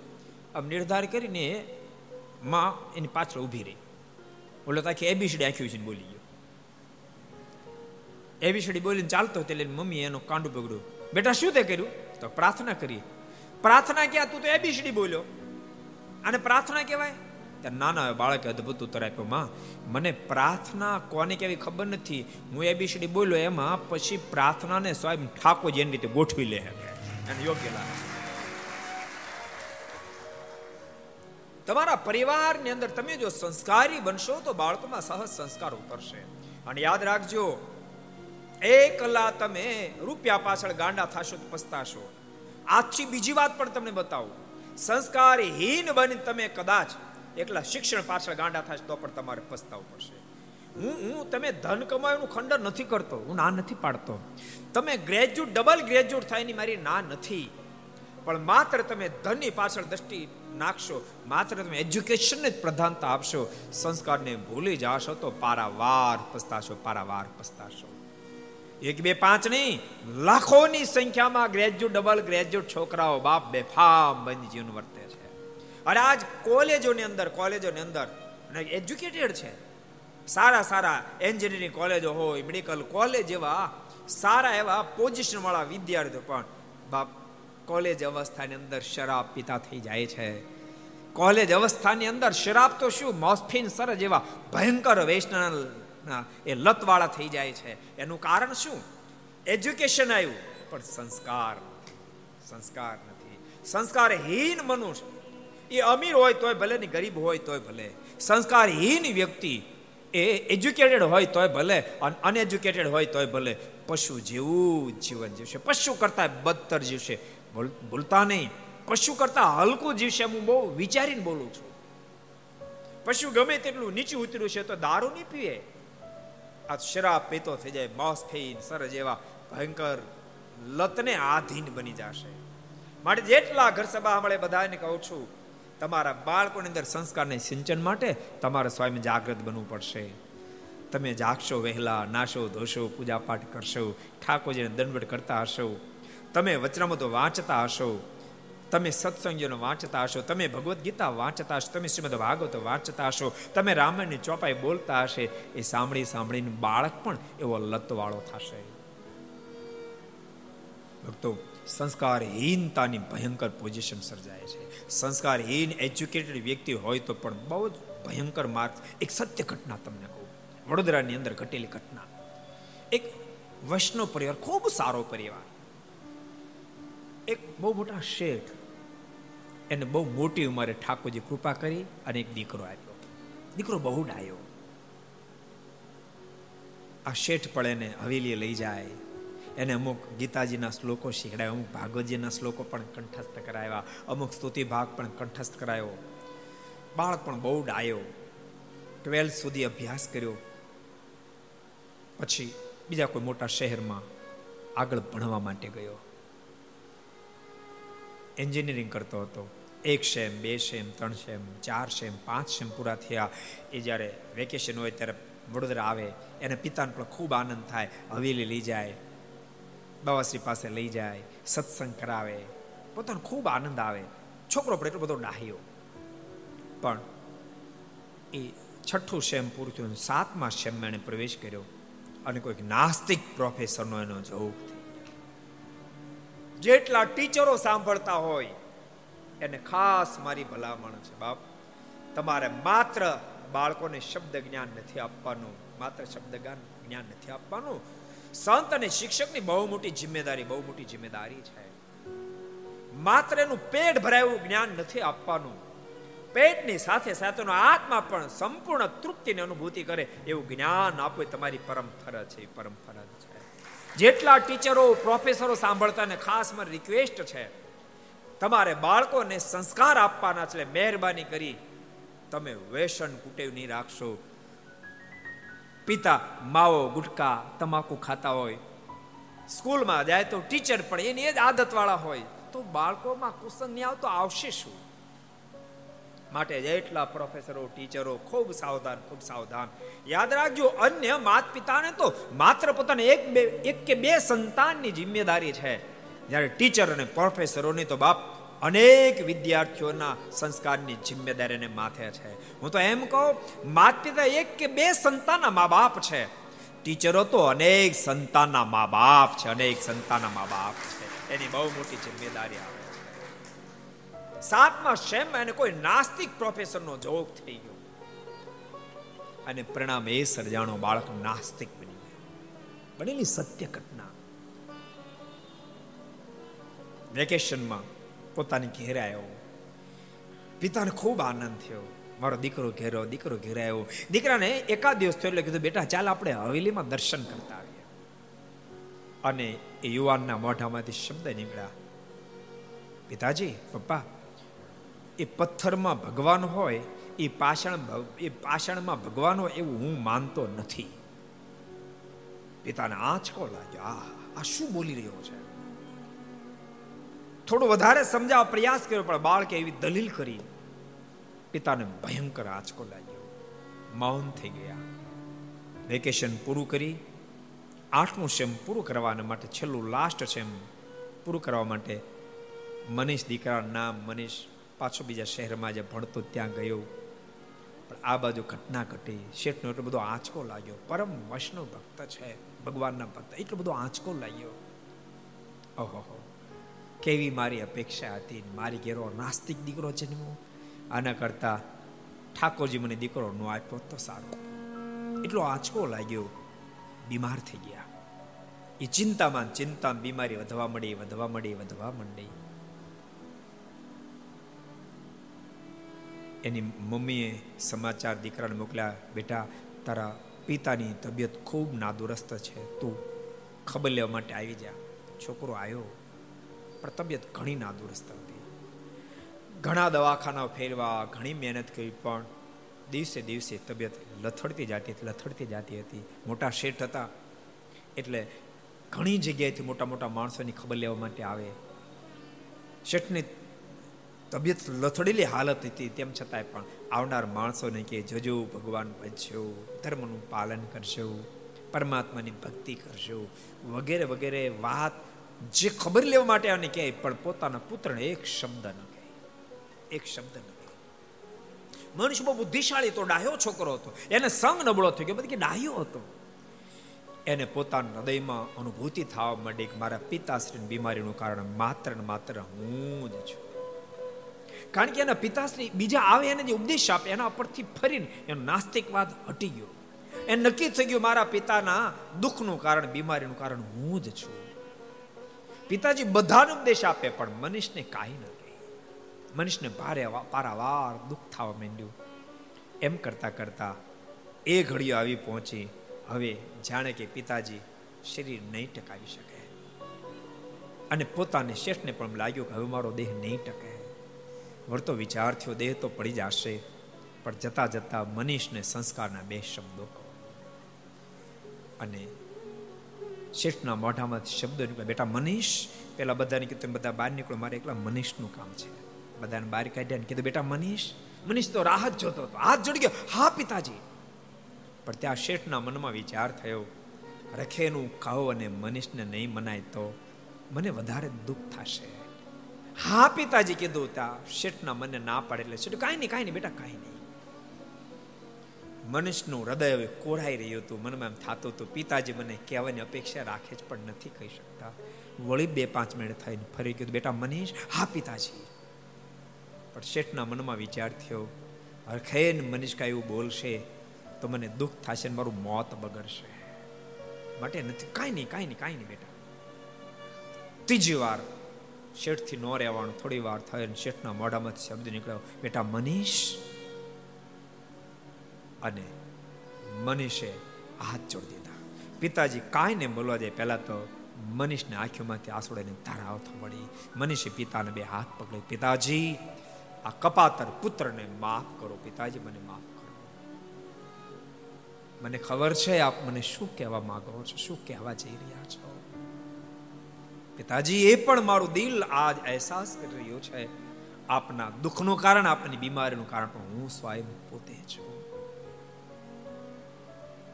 આમ નિર્ધાર કરીને માં એની પાછળ ઊભી રહી. ઓલો તાખી એબીસીડી આંખી છે બોલી ગયો. એબીસીડી બોલીને ચાલતો એટલે મમ્મી એનો કાંડું પકડ્યું. બેટા, શું તે કર્યું? તો પ્રાર્થના કરી પ્રાર્થના ક્યાં તું તો એબીસીડી બોલ્યો. અને પ્રાર્થના કહેવાય? ત્યારે નાના બાળકે અદભુત ઉત્તર આપ્યો, માં, મને પ્રાર્થના કોને કેવી ખબર નથી. હું એબીસીડી બોલ્યો એમાં, પછી પ્રાર્થનાને સ્વયં ઠાકોર જેની રીતે ગોઠવી લે. અને યોગ્ય લાગે. તમારા પરિવારની અંદર તમે જો સંસ્કારી બનશો તો બાળકોમાં સહજ સંસ્કાર ઉતરશે. અને યાદ રાખજો, એક કલાક તમે રૂપિયા પાછળ ગાંડા થશો તો પસ્તાશો. આજથી બીજી વાત પણ તમને બતાવું. સંસ્કારહીન બની તમે કદાચ એકલા શિક્ષણ પાછળ ગાંડા થશે તો પણ તમારે પસ્તાવું પડશે. હું હું તમે ધન કમાવાનું ખંડન નથી કરતો, હું ના નથી પાડતો. તમે ગ્રેજ્યુએટ, ડબલ ગ્રેજ્યુએટ થાય એની મારી ના નથી. પણ માત્ર તમે ધનની પાછળ દ્રષ્ટિ નાખશો. માત્ર તમે એજ્યુકેશનને જ પ્રધાનતા આપશો. સંસ્કારને ભૂલી જાશો તો પારાવાર પસ્તાશો પારાવાર પસ્તાશો. એક, બે, પાંચ નહીં, લાખોની સંખ્યામાં ગ્રેજ્યુએટ ડબલ ગ્રેજ્યુએટ છોકરાઓ બાપ બેફામ બંધ જીવન વર્તે છે. અને આજ કોલેજોની અંદર કોલેજોની અંદર એજ્યુકેટેડ છે. સારા સારા એન્જિનિયરિંગ કોલેજો હોય મેડિકલ કોલેજ એવા સારા એવા પોઝિશનવાળા વિદ્યાર્થીઓ પણ બાપ કોલેજ અવસ્થાની અંદર શરાબ પીતા થઈ જાય છે. કોલેજ અવસ્થાની અંદર શરાબ તો શું? મોસ્ફિન સર જેવા ભયંકર વૈષ્ણવ એ લતવાળા થઈ જાય છે. એનું કારણ શું? એજ્યુકેશન આવ્યું. પણ સંસ્કાર સંસ્કાર નથી. સંસ્કારહીન મનુષ્ય. એ અમીર હોય તોય ભલે ને ગરીબ હોય તોય ભલે. સંસ્કારહીન વ્યક્તિ એ એજ્યુકેટેડ હોય તોય ભલે અને અનએજ્યુકેટેડ હોય તોય ભલે. પશુ જેવું જીવન જીવશે. પશુ કરતા બદતર જીવશે. ભૂલતા નહીં. પશુ કરતા હલકું જીવશે હું બહુ વિચારીને બોલું છું. પશુ ગમે તેટલું નીચું ઉતર્યું છે, તો દારૂ નહીં પીએ. આ શરાબ પીતો થઈ જાય મોસ ફેઈન સર જેવા ભયંકર લતને આધીન બની જશે. માટે જેટલા ઘર સભા મળે બધાને કહું છું, તમારા બાળકોની અંદર સંસ્કારને સિંચન માટે તમારે સ્વયં જાગૃત બનવું પડશે. તમે જાગશો, વહેલા નાશો, ધોશો પૂજા પાઠ કરશો, ઠાકોરજીને દંડવટ કરતા હશો. તમે વચનામતો વાંચતા હશો, તમે સત્સંગીઓનો વાંચતા હશો, તમે ભગવદ્ ગીતા વાંચતા હશો, તમે શ્રીમદ ભાગવત વાંચતા હશો, તમે રામાયણની ચોપાઈ બોલતા હશે, એ સાંભળી સાંભળીને બાળક પણ એવો લતવાળો થશે. ભક્તો, સંસ્કારહીનતાની ભયંકર પોઝિશન સર્જાય છે. સંસ્કારહીન એજ્યુકેટેડ વ્યક્તિ હોય તો પણ બહુ જ ભયંકર માર્ગ, એક સત્ય ઘટના તમને કહું. વડોદરાની અંદર ઘટેલી ઘટના. એક વૈષ્ણવ પરિવાર, ખૂબ સારો પરિવાર. એક બહુ મોટા શેઠ એને બહુ મોટી ઉંમરે ઠાકોરજી કૃપા કરી અને એક દીકરો આપ્યો. દીકરો બહુ ડાયો. આ શેઠ પણ એને હવેલી લઈ જાય. એને અમુક ગીતાજીના શ્લોકો શીખડાય, અમુક ભાગવતજીના શ્લોકો પણ કંઠસ્થ કરાવ્યા, અમુક સ્તુતિ ભાગ પણ કંઠસ્થ કરાયો. બાળક પણ બહુ ડાયો. ટ્વેલ્થ સુધી અભ્યાસ કર્યો. પછી બીજા કોઈ મોટા શહેરમાં આગળ ભણવા માટે ગયો. એન્જિનિયરિંગ કરતો હતો. એક સેમ, બે સેમ, ત્રણ સેમ, ચાર સેમ, પાંચ સેમ પૂરા થયા. એ જ્યારે વેકેશન હોય ત્યારે વડોદરા આવે, એને પિતાને પણ ખૂબ આનંદ થાય. હવેલી લઈ જાય, બાવાશ્રી પાસે લઈ જાય, સત્સંગ કરાવે. પોતાને ખૂબ આનંદ આવે. છોકરો પણ એટલો બધો ડાહ્યો. પણ એ છઠ્ઠું શેમ પૂરું થયું સાતમા સેમમાં એણે પ્રવેશ કર્યો. અને કોઈક નાસ્તિક પ્રોફેસરનો એનો જોગ જેટલા ટીચરો સાંભળતા હોય, એને ખાસ મારી ભલામણ છે, બાપ. તમારે માત્ર બાળકોને શબ્દ જ્ઞાન નથી આપવાનું, માત્ર શબ્દ જ્ઞાન નથી આપવાનું. સંત અને શિક્ષકની બહુ મોટી જિમ્મેદારી, બહુ મોટી જિમ્મેદારી છે. માત્ર એનું પેટ ભરાયું જ્ઞાન નથી આપવાનું. પેટની સાથે સાથેનો આત્મા પણ સંપૂર્ણ તૃપ્તિની અનુભૂતિ કરે એવું જ્ઞાન આપવું તમારી પરમ ફરજ છે, પરમ ફરજ. જેટલા ટીચરો, પ્રોફેસરો સાંભળતા ને ખાસ મારી રિક્વેસ્ટ છે, તમારે બાળકોને સંસ્કાર આપવાના છે મહેરબાની કરી તમે વેસન કુટેવ નહીં રાખશો. પિતા, માવો, ગુટકા, તમાકુ ખાતા હોય, સ્કૂલમાં જાય તો ટીચર પણ એની એ જ આદતવાળા હોય, તો બાળકોમાં કુસંગ નહીં આવતો આવશે શું? માટે જેટલા પ્રોફેસરો ટીચરો ખૂબ સાવધાન ખૂબ સાવધાન. યાદ રાખજો, અન્ય માત પિતાને તો માત્ર પોતાને એક બે, એક કે બે સંતાનની જિમ્મેદારી છે. જ્યારે ટીચર અને પ્રોફેસરોની તો બાપ અનેક વિદ્યાર્થીઓના સંસ્કારની જિમ્મેદારીને માથે છે. હું તો એમ કહું માત પિતા એક કે બે સંતાનના મા બાપ છે. ટીચરો તો અનેક સંતાનના મા બાપ છે, અનેક સંતાનના મા બાપ છે. એની બહુ મોટી જિમ્મેદારી આવે સાતમા શેમ એને કોઈ નાસ્તિક પ્રોફેસરનો જોગ થઈ ગયો. અને પ્રણામ એ સર્જાણો બાળક નાસ્તિક બની ગયો. બનેલી સત્ય ઘટના. વેકેશનમાં પોતાની ઘેરે આવ્યો. પિતાને ખૂબ આનંદ થયો. મારો દીકરો ઘેરો દીકરો ઘેરે આવ્યો. દીકરાને એકાદ દિવસ થયો એટલે કીધું, બેટા, ચાલ આપણે હવેલીમાં દર્શન કરતા આવીએ. અને એ યુવાનના મોઢામાંથી શબ્દ નીકળ્યા. પિતાજી, પપ્પા એ પથ્થરમાં ભગવાન હોય, એ પાષાણ એ પાષાણમાં ભગવાન હોય એવું હું માનતો નથી. પિતાને આંચકો લાગ્યો, આ આ શું બોલી રહ્યો છે? થોડું વધારે સમજાવવા પ્રયાસ કર્યો, પણ બાળકે એવી દલીલ કરી. પિતાને ભયંકર આંચકો લાગ્યો. મૌન થઈ ગયા. વેકેશન પૂરું કરી. આઠમું સેમ પૂરું કરવાના માટે છેલ્લું લાસ્ટ સેમ પૂરું કરવા માટે મનીષ દીકરા નામ મનીષ પાછો બીજા શહેરમાં જે ભણતો ત્યાં ગયો. પણ આ બાજુ ઘટના ઘટી. શેઠનો એટલો બધો આંચકો લાગ્યો. પરમ વૈષ્ણવ ભક્ત છે. ભગવાનના ભક્ત. એટલો બધો આંચકો લાગ્યો. ઓહો કેવી મારી અપેક્ષા હતી. મારી ઘેરો નાસ્તિક દીકરો જન્મો આના કરતા ઠાકોરજી મને દીકરો નો આપ્યો તો સારો. એટલો આંચકો લાગ્યો. બીમાર થઈ ગયા. એ ચિંતામાં ચિંતા બીમારી વધવા મળી વધવા મળી, વધવા માંડી એની મમ્મીએ સમાચાર દીકરાને મોકલ્યા, બેટા, તારા પિતાની તબિયત ખૂબ નાદુરસ્ત છે. તું ખબર લેવા માટે આવી જા. છોકરો આવ્યો પણ તબિયત ઘણી નાદુરસ્ત હતી. ઘણા દવાખાના ફેરવા, ઘણી મહેનત કરી, પણ દિવસે દિવસે તબિયત લથડતી જતી હતી લથડતી જતી હતી. મોટા શેઠ હતા, એટલે ઘણી જગ્યાએથી મોટા મોટા માણસોની ખબર લેવા માટે આવે. શેઠની તબિયત લથડેલી હાલત હતી, તેમ છતાંય પણ આવનાર માણસોને કે જજો ભગવાન ભજશો ધર્મનું પાલન કરશો પરમાત્માની ભક્તિ કરશો વગેરે વગેરે વાત જે ખબર લેવા માટે આને કહે પણ પોતાના પુત્રને એક શબ્દ ન કહે. એક શબ્દ ન કહે. મનુષ્ય બહુ બુદ્ધિશાળી તો ડાહ્યો છોકરો હતો, એને સંગ નબળો થયો, કે બધી કે ડાહ્યો હતો. એને પોતાના હૃદયમાં અનુભૂતિ થવા માંડી કે મારા પિતાશ્રીની બીમારીનું કારણ માત્ર ને માત્ર હું જ છું. કારણ કે એના પિતાશ્રી બીજા આવે એને જે ઉપદેશ આપે, એના પરથી ફરીને એનો નાસ્તિકવાદ હટી ગયો. એ નક્કી થઈ ગયું મારા પિતાના દુઃખનું કારણ, બીમારીનું કારણ હું જ છું. પિતાજી બધાનો ઉપદેશ આપે, પણ મનીષને કાંઈ ન કહે. મનીષને ભારે પારાવાર દુઃખ થવા માંડ્યું. એમ કરતા કરતા એ ઘડીઓ આવી પહોંચી. હવે જાણે કે પિતાજી શરીર નહીં ટકાવી શકે. અને પોતાને શેઠને પણ લાગ્યું કે હવે મારો દેહ નહીં ટકે. વળતો વિચાર થયો, દેહ તો પડી જશે. પણ જતા જતા મનીષને સંસ્કારના બે શબ્દો અને શેઠના મોઢામાં શબ્દો નીકળ્યા, બેટા મનીષ, પેલા બધાને કીધું બધા બહાર નીકળો, મારે એકલા મનીષનું કામ છે. બધાને બહાર કાઢ્યા કીધું, બેટા મનીષ મનીષ તો રાહત જોતો હતો, હાથ જોડી ગયો. હા, પિતાજી. પણ ત્યાં શેઠના મનમાં વિચાર થયો, રખેનું કહો અને મનીષને નહીં મનાય તો મને વધારે દુઃખ થશે. હા, પિતાજી કીધું ત્યાં શેઠના મને ના પાડે એટલે શેઠ કાંઈ નહીં કાંઈ નહીં, બેટા, કાંઈ નહીં. મનુષ્યનું હૃદય હવે કોરાઈ રહ્યું હતું, મનમાં એમ થતું હતું, પિતાજી મને કહેવાની અપેક્ષા રાખે જ પણ નથી કહી શકતા. વળી બે પાંચ મિનિટ થઈને ફરી કીધું બેટા, મનીષ, હા, પિતાજી. પણ શેઠના મનમાં વિચાર થયો હરખેન મનીષ કાંઈ એવું બોલશે, તો મને દુઃખ થશે ને મારું મોત બગડશે. માટે નથી, કાંઈ નહીં કાંઈ નહીં કાંઈ નહીં, બેટા. ત્રીજી વાર શેઠથી નો રહેવાનું. થોડી વાર થાય શેઠના મોઢામાંથી શબ્દ નીકળ્યો, બેટા મનીષ. અને મનીષે હાથ જોડી દીધા. પિતાજી કાંઈ ને બોલવા જાય પહેલા તો મનીષને આંખોમાંથી આંસુડાની ધારા આવતો મળી મનીષે પિતાને બે હાથ પકડી. પિતાજી, આ કપાતર પુત્રને માફ કરો. પિતાજી, મને માફ કરો. મને ખબર છે, આપ મને શું કહેવા માંગો છો? શું કહેવા જઈ રહ્યા છો? પિતાજી, એ પણ મારું દિલ આજ અહેસાસ કરી રહ્યું છે. આપના દુઃખનું કારણ, આપની બીમારીનું કારણ પણ હું સ્વયં પોતે છું.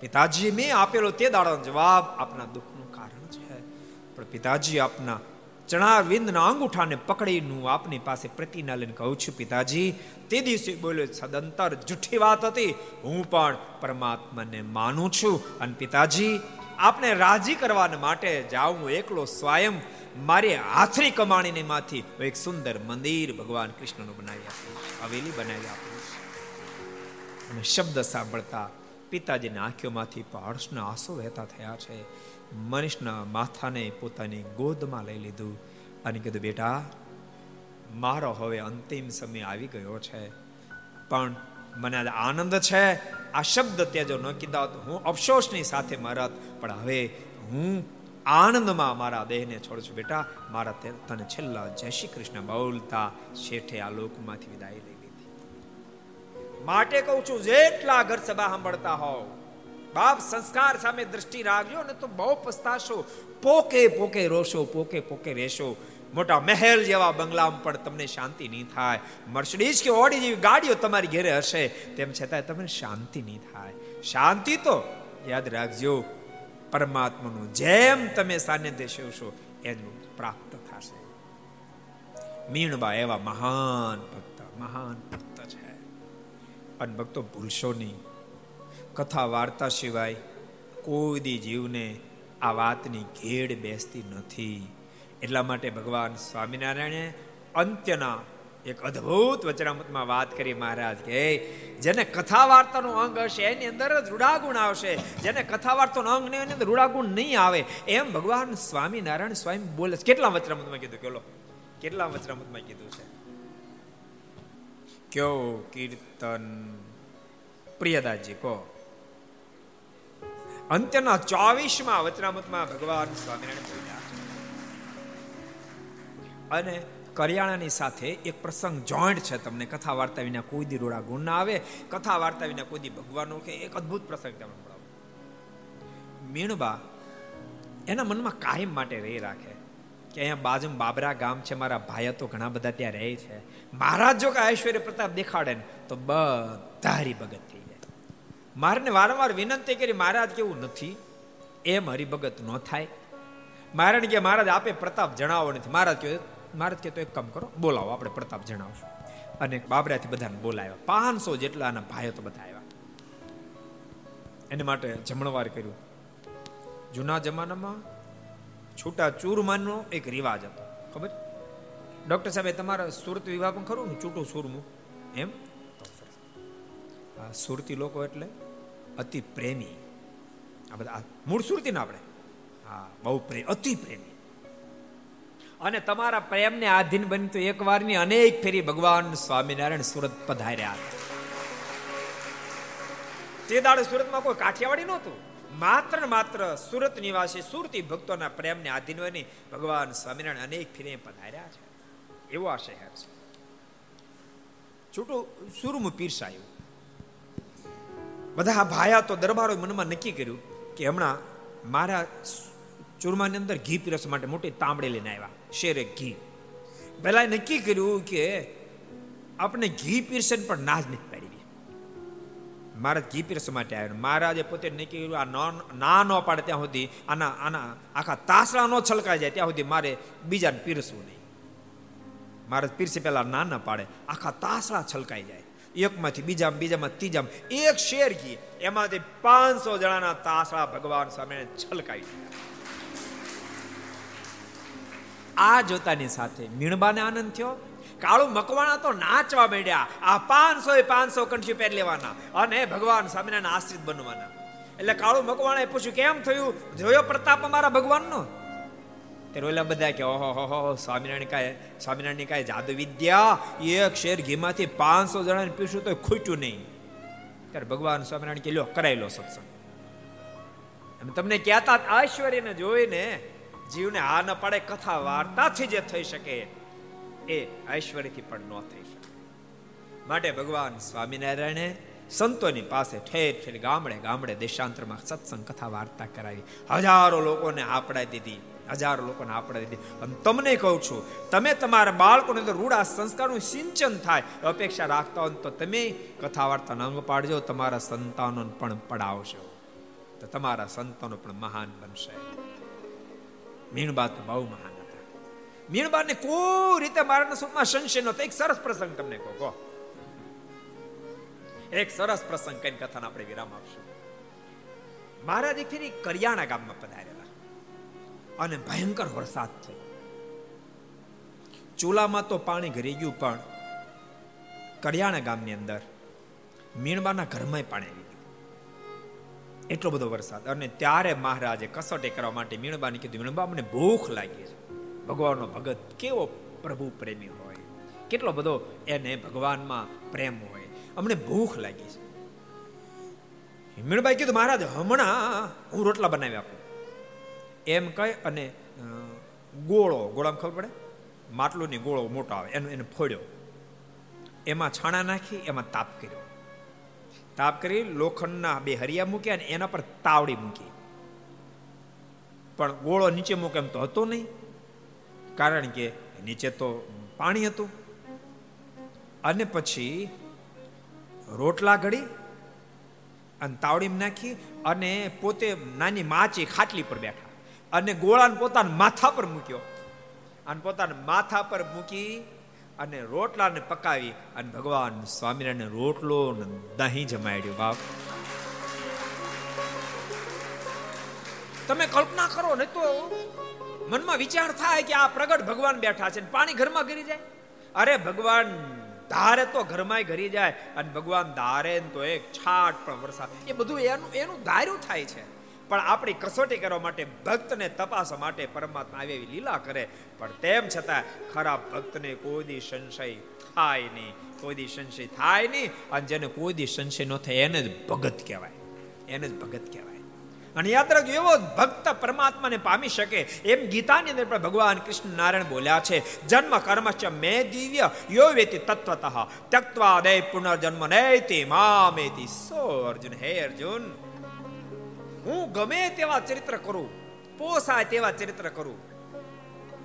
પિતાજી મેં આપેલો તે દાડાનો જવાબ આપના દુઃખનું કારણ છે. પણ પિતાજી આપના ચણા વિંદના અંગૂઠાને પકડીનું આપની પાસે પ્રતિના લઈને કહું છું, પિતાજી, તે દિવસે બોલ્યો સદંતર જુઠ્ઠી વાત હતી. હું પણ પરમાત્માને માનું છું. અને પિતાજી, આપને રાજી કરવા માટે જાઉં હું એકલો સ્વયં મારી હાથરી કમાણીને માંથી એક સુંદર મંદિર ભગવાન કૃષ્ણનું બનાવી આપ્યું હવેલી બનાવી આપ્યું અને શબ્દ સાંભળતા પિતાજીની આંખોમાંથી હર્ષના આંસુ વહેતા થયા છે. મનીષના માથાને પોતાની ગોદમાં લઈ લીધું અને કીધું, બેટા, મારો હવે અંતિમ સમય આવી ગયો છે. પણ મને આનંદ છે. આ શબ્દ તેજો ન કીધા હું અફસોસની સાથે મરત. પણ હવે હું આનંદમાં મારા દેહને છોડ છું. બેટા, મારા તને છેલ્લા જય શ્રી કૃષ્ણ બોલતા શેઠે આ લોકમાંથી વિદાય લઈ લીધી. માટે કહું છું, જેટલા ઘર સભા સાંભળતા હોવ, બાપ સંસ્કાર સામે દ્રષ્ટિ રાખજો ને તો બહુ પસ્તાશો. પોકે પોકે રોશો, પોકે પોકે રહેશો મોટા મહેલ જેવા બંગલામાં પણ તમને શાંતિ નહીં થાય. મર્સિડીઝ કે ઓડી જેવી ગાડીઓ તમારી ઘરે હશે. તેમ છતાં તમને શાંતિ નહીં થાય. શાંતિ તો યાદ રાખજો. પરમાત્માનું. જેમ તમે સાનિધ્ય સેવશો એનું પ્રાપ્ત થશે. મીણબા એવા મહાન ભક્ત મહાન ભક્ત છે. અને ભક્તો ભૂલશો નહીં. કથા વાર્તા સિવાય કોઈ દી જીવને આ વાતની ઘેડ બેસતી નથી. એટલા માટે ભગવાન સ્વામિનારાયણે અંત્યના એક અદ્ભુત વચરામતમાં વાત કરી મહારાજ કે જેને કથા વાર્તાનું અંગ હશે, એની અંદર જ રૂડાગુણ આવશે. જેને કથા વાર્તાનો અંગ નહીં, એની અંદર રૂડાગુણ નહીં આવે. એમ ભગવાન સ્વામિનારાયણ સ્વયં બોલે કેટલા વચરામતમાં કીધું? કેલો. કેટલા વચરામતમાં કીધું છે? કયો કીર્તન? પ્રિયદાસજી, કહો. અંત્યના ચોવીસમાં વચનામતમાં ભગવાન સ્વામિનારાયણ બોલ્યા. અને કરિયાણાની સાથે એક પ્રસંગ જોઈન્ટ છે. તમને કથા વાર્તા વિના કોઈ દી રોડા ગુણ ના આવે. કથા વાર્તા વિના કોઈ દી ભગવાનનો કે એક અદ્ભુત પ્રસંગ તમને મળાવો મીણબા એના મનમાં કાયમ માટે રહી રાખે. કે અહીંયા બાજુ બાબરા ગામ છે, મારા ભાઈઓ તો ઘણા બધા ત્યાં રહે છે. મહારાજ જો કે ઐશ્વર્ય પ્રતાપ દેખાડે ને, તો બધા હરિભગત થઈ જાય. મારને વારંવાર વિનંતી કરી, મહારાજ, કેવું નથી? એમ હરિભગત ન થાય. મારણ કે, મહારાજ, આપે પ્રતાપ જણાવો નથી. મહારાજ કહે મહારાજ કે તો એક કામ કરો, બોલાવો, આપણે પ્રતાપ જણાવશું. અને બાબરાથી બધાને બોલાવ્યા. પાંચસો જેટલા આના ભાઈઓ તો બધા આવ્યા. એને માટે જમણવાર કર્યું. જૂના જમાનામાં છૂટા ચૂરમાનનો એક રિવાજ હતો. ખબર? ડોક્ટર સાહેબ તમારા સુરત પણ ખરું ને? છૂટું એમ? સુરતી લોકો એટલે અતિ પ્રેમી. આ બધા મૂળ સુરતી ને આપણે. હા, બહુ પ્રેમ અતિ પ્રેમી. અને તમારા પ્રેમને આધીન બની તો એક વારની અનેક ફેરી ભગવાન સ્વામિનારાયણ સુરત પધાર્યા. તે દાડે સુરતમાં કોઈ કાઠિયાવાડી નહોતું. માત્ર ને માત્ર સુરત નિવાસી સુરતી ભક્તોના પ્રેમને આધીન બની ભગવાન સ્વામિનારાયણ અનેક ફેરી પધાર્યા છે. એવો આ શહેર છે. છૂટું સુરમ પીરસાયું. બધા ભાયા તો દરબારો મનમાં નક્કી કર્યું કે હમણાં મારા ચૂરમાની અંદર ઘી પીરસ માટે મોટી તાંબડી લઈને આવ્યા. શેરે ઘી પહેલા નક્કી કર્યું કે આપણે ઘી પીરસન પણ ના જ નથી પાડી મહારાજ ઘી પીરસવા માટે આવ્યા મહારાજે પોતે નક્કી કર્યું આ ના ન પાડે ત્યાં સુધી આના આના આખા તાસરા નો છલકાઈ જાય ત્યાં સુધી મારે બીજાને પીરસવું નહીં મહારાજ પીરસે પહેલા ના ના પાડે આખા તાસરા છલકાઈ જાય એકમાંથી બીજામાં બીજામાં ત્રીજામાં એક શેર ઘી એમાંથી પાંચસો જણાના તાસળા ભગવાન સામે છલકાઈ આ જોતાની સાથે મીણબાને આનંદ થયો. કાળું મકવાણા તો નાચવા માંડ્યા. આ પાંચસો પાંચસો કંઠી પહેર લેવાના અને ભગવાન સ્વામિનારાયણ આશ્રિત બનવાના. એટલે કાળું મકવાણાએ પૂછ્યું, કેમ થયું? જોયો પ્રતાપ અમારા ભગવાનનો? ત્યારે રોયલા બધા કે, ઓહો, હો હો સ્વામિનારાયણ કાંઈ સ્વામિનારાયણ કાંઈ જાદુ વિદ્યા? એક શેર ઘીમાંથી પાંચસો જણાને પીશું તો ખૂટ્યું નહીં. ત્યારે ભગવાન સ્વામિનારાયણ કે લો કરાવી લો સત્સંગ. તમને કહેતા ઐશ્વર્યને જોઈને જીવને આ ન પડે, કથા વાર્તાથી જે થઈ શકે, એ ઐશ્વર્યથી પણ ન થઈ શકે. માટે ભગવાન સ્વામિનારાયણે સંતોની પાસે ઠેર ઠેર ગામડે ગામડે દેશાંતરમાં સત્સંગ, કથા વાર્તા કરાવી. હજારો લોકોને આપડાઈ દીધી, હજારો લોકોને આપડાઈ દીધી. અને તમને કહું છું, તમે તમારા બાળકોને તો રૂડા સંસ્કારનું સિંચન થાય, અપેક્ષા રાખતા હો તો તમે કથા વાર્તા અંગ પાડજો, તમારા સંતાનો પણ પડાવશો તો તમારા સંતાનો પણ મહાન બનશે. મીણબા તો બહુ મહાન હતા. મીણબાને કોઈ રીતે મારાના સુખમાં સંશય નતો એક સરસ પ્રસંગ તમને કહો કહો. એક સરસ પ્રસંગ કઈ કથાને આપણે વિરામ આપશું. મારા દીકરી કરિયાણા ગામમાં પધારેલા. અને ભયંકર વરસાદ થયો. ચૂલામાં તો પાણી ઘરી ગયું, પણ કરિયાણા ગામની અંદર મીણબાના ઘરમાં પાણી આવી ગયું. એટલો બધો વરસાદ. અને ત્યારે મહારાજે કસોટી કરવા માટે મીણબાને કીધું, મીણબા, મને ભૂખ લાગી છે. ભગવાનનો ભગત કેવો પ્રભુ પ્રેમી હોય? કેટલો બધો એને ભગવાનમાં પ્રેમ હોય? અમને ભૂખ લાગી છે. મીણબાઈ કીધું, મહારાજ, હમણાં હું રોટલા બનાવી આપું. એમ કહે અને ગોળો, ગોળામાં ખબર પડે? માટલુંની ગોળો મોટો આવે, એનો એને ફોડ્યો. એમાં છાણા નાખી, એમાં તાપ કર્યો. તાપ કરી લોખંડના બે હરિયા મૂક્યા અને એના પર તાવડી મૂકી. પણ ગોળો નીચે મૂકે એમ તો હતો નહીં. કારણ કે નીચે તો પાણી હતું. અને પછી રોટલા ઘડી અને તાવડીમાં નાખી અને પોતે નાની માચી ખાટલી પર બેઠા. અને ગોળાને પોતાના માથા પર મૂક્યો. અને પોતાના માથા પર મૂકી અને રોટલાને પકાવી અને ભગવાન સ્વામિનારાયણ રોટલો દહીં જમાડ્યું. બાપ. તમે કલ્પના કરો ને તો મનમાં વિચાર થાય કે આ પ્રગટ ભગવાન બેઠા છે પાણી ઘરમાં ગરી જાય. અરે ભગવાન, ધારે તો ઘરમાં ઘરી જાય અને ભગવાન ધારે તો એક છાટ પણ વરસાદ. એ બધું એનું એનું ધાર્યું થાય છે. પણ આપણી કસોટી કરવા માટે ભક્તને તપાસવા માટે પરમાત્મા આવે એવી લીલા કરે. પણ તેમ છતાં ખરાબ ભક્તને કોઈ દી સંશય થાય નહીં. કોઈ દી સંશય થાય નહીં અને જેને કોઈ સંશય ન થાય એને જ ભગત કહેવાય. એને જ ભગત કહેવાય. અને યાદ રાખજો, એવો ભક્ત પરમાત્માને પામી શકે એમ ગીતાની અંદર પણ ભગવાન કૃષ્ણ નારાયણ બોલ્યા છે. જન્મ કર્મશ્ચ મે દિવ્ય યો વેતિ તત્વતઃ. ત્યક્ત્વા દે પુનર્જન્મ નૈતિ મામેતિ. સો અર્જુન, હે અર્જુન. હું ગમે તેવા ચરિત્ર કરું, પોસાય તેવા ચરિત્ર કરું.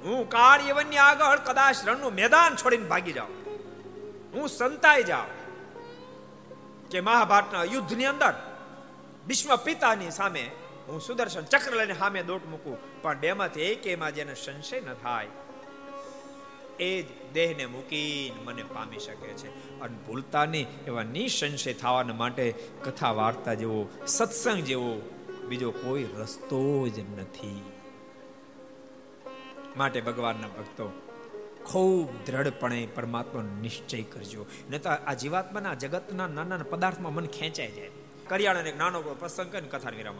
હું કાર્યવન્ય આગળ કદાચ રણનું મેદાન છોડીને ભાગી જાઉં. હું સંતાઈ જાઉં કે મહાભારતના યુદ્ધની અંદર ભીષ્મ પિતાની સામે હું સુદર્શન ચક્ર લઈને સામે દોટ મૂકું, પણ બેમાંથી એકેમાં જેને સંશય ન થાય, એ જ દેહને મૂકીને મને પામી શકે છે. અને ભૂલતા નહીં એવા નિસંશય થવાના માટે કથા વાર્તા જેવો, સત્સંગ જેવો બીજો કોઈ રસ્તો જ નથી. માટે ભગવાનના ભક્તો, ખૂબ દ્રઢપણે પરમાત્માનો નિશ્ચય કરજો. નહીં તો આ જીવાત્માના જગતના નાના પદાર્થમાં મન ખેંચાઈ જાય. કરિયાણાનો એક નાનો પ્રસંગ કરીને કથા વિરામ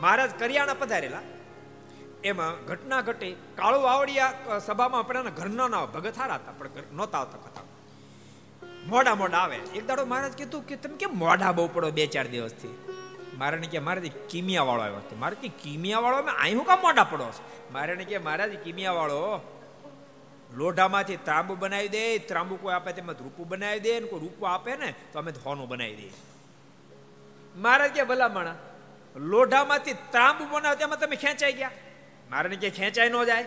મહારાજ કરિયાણા પધારેલા. એમાં ઘટના ઘટી. કાળુ વાવડિયા સભામાં આપણે ઘરના ના ભગત હતા, પણ નહોતા આવતા કથા. મોડા મોડા આવે. એક દાડો મહારાજ કીધું કે તમે કેમ મોડા બહુ પડો બે ચાર દિવસથી? મારે કે મારે કિમિયા વાળો આવ્યો હતો. મારે કે કિમિયા વાળો અમે અહીં હું કામ મોટા પડો મારે કે મહારાજ કિમિયા વાળો લોઢામાંથી ત્રાંબુ બનાવી દે, ત્રાંબુ કોઈ આપે તેમાં રૂપું બનાવી દે ને કોઈ રૂપું આપે ને તો અમે ધોનું બનાવી દઈએ. મહારાજ કે ભલા લોઢામાંથી ત્રાંબુ બનાવ તેમાં તમે ખેંચાઈ ગયા. મારે કે ખેંચાઈ ન જાય.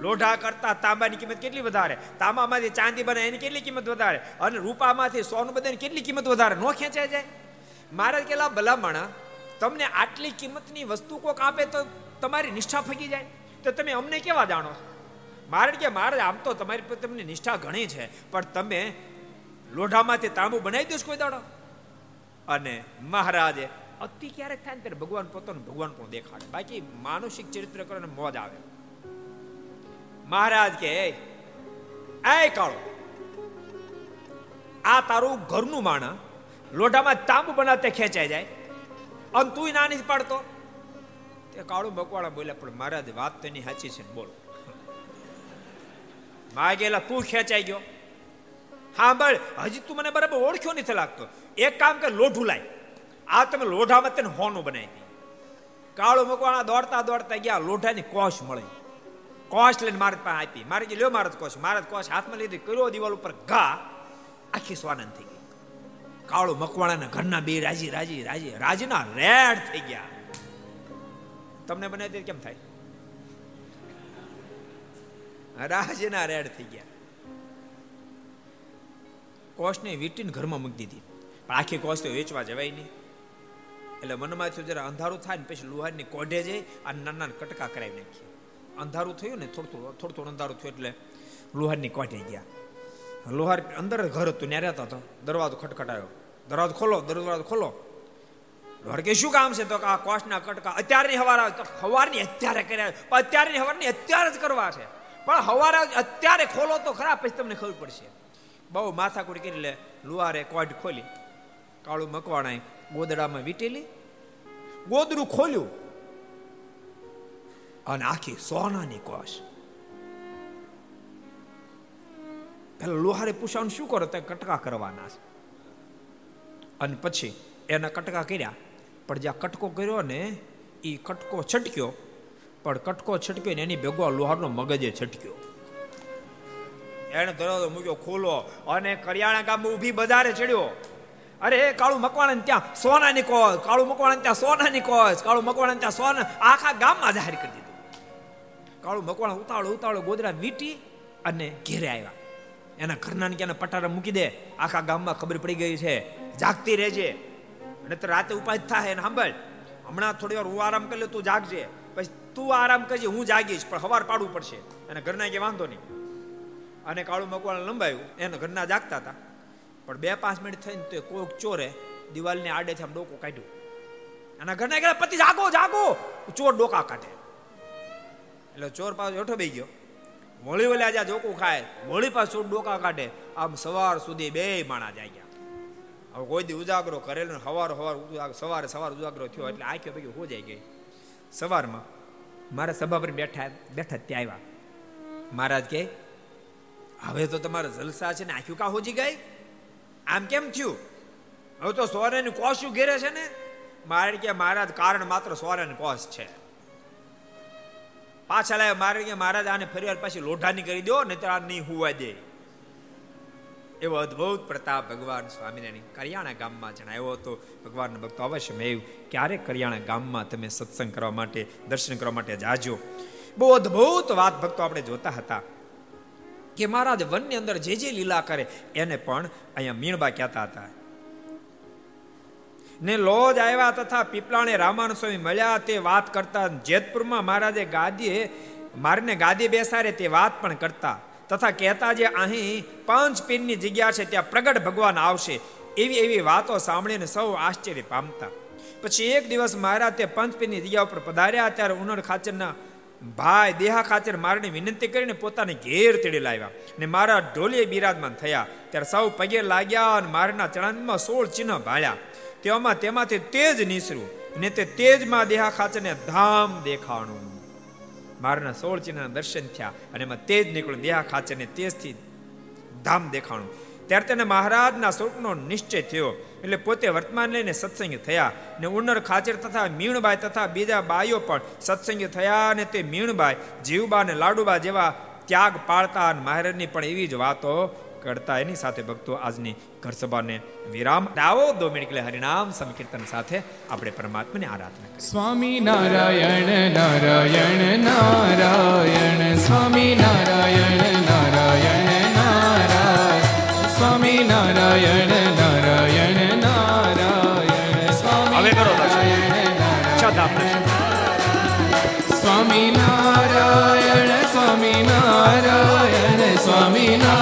લોઢા કરતા તાંબાની કિંમત કેટલી વધારે? તાંબામાંથી ચાંદી બને એની કેટલી કિંમત વધારે? અને રૂપામાંથી સોનું બને કેટલી કિંમત વધારે? ન ખેંચાઈ જાય. મહારાજ કેલા ભલામણા, તમને આટલી કિંમતની વસ્તુ કોક આપે તો તમારી નિષ્ઠા ફગી જાય? તો તમે અમને કેવા જાણો મહારાજ કે મહારાજ આમ તો તમારી તમને નિષ્ઠા ઘણી છે, પણ તમે લોઢામાંથી તાંબુ બનાવી દો કોઈ દાડો? અને મહારાજે, અતિ ક્યારેક થાય ને ત્યારે ભગવાન પોતાનું ભગવાન પણ દેખાડે. બાકી માનસિક ચરિત્ર કરીને મોજ આવે. મહારાજ કે એ કાળો, આ તારું ઘરનું માણા લોઢામાં તાંબુ બનાવતે ખેંચાઈ જાય. અને તું નાની પાડતો. તે કાળું બકવાળા બોલ્યા, પણ મહારાજ, વાત તો એની સાચી છે બોલો. માગેલા તું ખેંચાઈ ગયો. હા બળ હજી તું મને બરાબર ઓળખ્યો નથી લાગતો. એક કામ કર, લોઢું લાય. આ તમે લોઢામાં તેને હોનું બનાવી દી કાળો મકવાણા દોડતા દોડતા ગયા, લોઢાની કોશ મળી. કોશ લઈને મારે પાસે આપી. મારે લ્યો, મારે કોશ. મારે કોશ હાથમાં લીધી, કર્યો, દિવાલ ઉપર ઘા. આખી સ્વાનંદ થઈ કાળો મકવાણાના ઘરના બે રાજી રાજી રાજી, રાજના રેડ થઈ ગયા. તમને બનાવી કેમ થાય? રાજના રેડ થઈ ગયા. કોષને વીટીને ઘરમાં મૂકી દીધી. પણ આખી કોષ તો વેચવા જવાય નહીં. એટલે મનમાં થયું જરા અંધારું થાય ને પછી લુહારની કોઢે જઈ આ નાના કટકા કરાવી નાખીએ અંધારું થયું ને થોડું થોડું થોડું થોડું અંધારું થયું એટલે લુહારની કોઢે ગયા. લુહાર અંદર ઘર હતું ત્યાં રહેતા હતો. દરવાજો ખટખટાયો. દરવાજો ખોલો દરવાજો ખોલો. કે શું કામ છે? તો આ કોષના કટકા અત્યારની હવાર આવે તો હવારની અત્યારે કર્યા અત્યારની હવારની અત્યારે જ કરવા છે. પણ હવારે અત્યારે ખોલો તો ખરા, પછી તમને ખબર પડશે. બહુ માથાકૂટ કરી લે, લુહારે કોઢ ખોલી. કાળું મકવાણાએ ગોદડામાં વીટેલી. ગોદડું ખોલ્યું. અને આખી સોનાની કોશ પેલા લુહારે પૂછવાનું શું કરો? તો કટકા કરવાના છે. અને પછી એના કટકા કર્યા. પણ જ્યાં કટકો કર્યો ને એ કટકો છટક્યો. પણ કટકો છટક્યો ને એની ભેગો લોહારનો મગજે છટક્યો. એને દરવાજો મૂક્યો ખોલો અને કરિયાણા ગામમાં ઊભી બજારે ચડ્યો. અરે, કાળું મકવાણા ત્યાં સોનાની કોચ કાળું મકવાણા ત્યાં સોનાની કોચ કાળું મકવાણા ત્યાં સોના, આખા ગામમાં જાહેર કરી દીધું. કાળું મકવાણા ઉતાળો ઉતાળો ગોદરા વીટી અને ઘેરે આવ્યા. એના ઘરના ક્યાં પટારા મૂકી દે. આખા ગામમાં ખબર પડી ગઈ છે. જાગતી રહેજે. અને તો રાતે ઉપાય થાય એને સાંભળ. હમણાં થોડી વાર હું આરામ કરી લે, તું જાગજે. પછી તું આરામ કરજે, હું જાગીશ, પણ હવાર પાડવું પડશે. અને ઘરના કે વાંધો નહીં. અને કાળું મકવાળ લંબાયું, એને ઘરના જાગતા હતા. પણ બે પાંચ મિનિટ થઈને તો કોઈક ચોરે દિવાલને આડેથી આમ ડોકો કાઢ્યું. અને ઘરના ગયા પતિ જાગો જાગો. ચોર ડોકા કાઢે. એટલે ચોર પાછો હેઠો બે ગયો. મોળી વલે આજે ચોખ્ખું ખાય પાસે ચોર ડોકા કાઢે, આમ સવાર સુધી બે માણા જાય ગયા હવે કોઈ દી ઉજાગરો કરેલો સવાર સવાર સવારે સવાર ઉજાગરો થયો એટલે આંખે પૈકી હો જાય ગઈ. સવારમાં મારા સભા પર બેઠા બેઠા ત્યાં આવ્યા. મહારાજ કે, હવે તો તમારા જલસા છે ને આંખ્યું કા હોજી ગઈ? આમ કેમ થયું? હવે તો સોરેની કોશું ઘેરે છે ને? મારે કે, મહારાજ, કારણ માત્ર સોરેની કોશ છે. પાછા લાવ્યા મારે કે મહારાજ આને ફરીવાર પાછી લોઢાની કરી દો નહીં આ નહીં હોવા દે. એવો અદ્ભુત પ્રતાપ ભગવાન સ્વામિનારાયણ કરિયાણા ગામમાં જણાવ્યો હતો. ભગવાન ભક્તો, અવશ્ય મેં ક્યારેક કરિયાણા ગામમાં તમે સત્સંગ કરવા માટે, દર્શન કરવા માટે જાજો. બહુ અદ્ભુત વાત ભક્તો આપણે જોતા હતા કે મહારાજ વનની અંદર જે જે લીલા કરે, એને પણ અહીંયા મીણબા કહેતા હતા. ને લોજ આવ્યા તથા પીપલાણે રામાનુ સ્વામી મળ્યા. તે વાત કરતા જેતપુરમાં મહારાજે ગાદીએ મારને ગાદી બેસાડે તે વાત પણ કરતા. તથા કહેતા જે અહીં પાંચ પીરની જગ્યા છે, ત્યાં પ્રગટ ભગવાન આવશે. એવી એવી વાતો સાંભળીને સૌ આશ્ચર્ય પામતા. પછી એક દિવસ મહારાજ તે પંચપીરની જગ્યા ઉપર પધાર્યા. ત્યારે ઉનડ ખાચરના ભાઈ દેહા ખાચર મારની વિનંતી કરીને પોતાને ઘેર તેડી લાવ્યા ને મારા ઢોલીએ બિરાજમાન થયા. ત્યારે સૌ પગે લાગ્યા અને મારના ચરણમાં સોળ ચિહ્ન ભાળ્યા. તેમાં તેમાંથી તેજ નીસરું ને તે તેજમાં દેહા ખાચરને ધામ દેખાણું. મારના સોળ ચિહ્નના દર્શન થયા અને એમાં તેજ નીકળ્યું, દેહા ખાચરને તેજથી ધામ દેખાણું. ત્યારે તેને મહારાજના સ્વરૂપનો નિશ્ચય થયો. એટલે પોતે વર્તમાન લઈને સત્સંગ થયા ને ઉનર ખાચર તથા મીણબાઈ તથા બીજા બાઈઓ પણ સત્સંગ થયા અને તે મીણબાઈ, જીવબા અને લાડુબા જેવા ત્યાગ પાળતા અને મહારાજની પણ એવી જ વાતો કરતા એની સાથે ભક્તો આજની ઘર સભાને વિરામ આવો દો મિનિટ એટલે હરિનામ સંકીર્તન સાથે આપણે પરમાત્માને આરાધના કરીએ. સ્વામી નારાયણ નારાયણ નારાયણ. સ્વામી નારાયણ નારાયણ નારાયણ. સ્વામી નારાયણ નારાયણ નારાયણ. સ્વામી હવે કરો સ્વામી નારાયણ સ્વામી નારાયણ સ્વામી નારાયણ.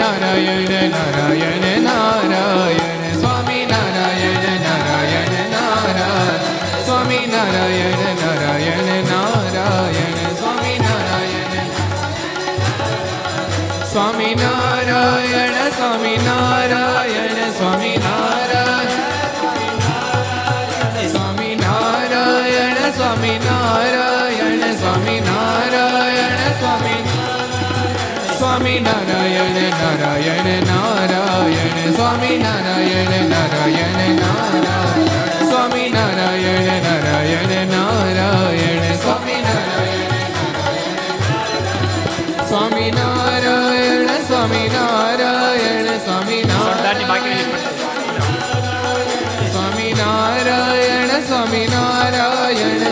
નારાયણ નારાયણ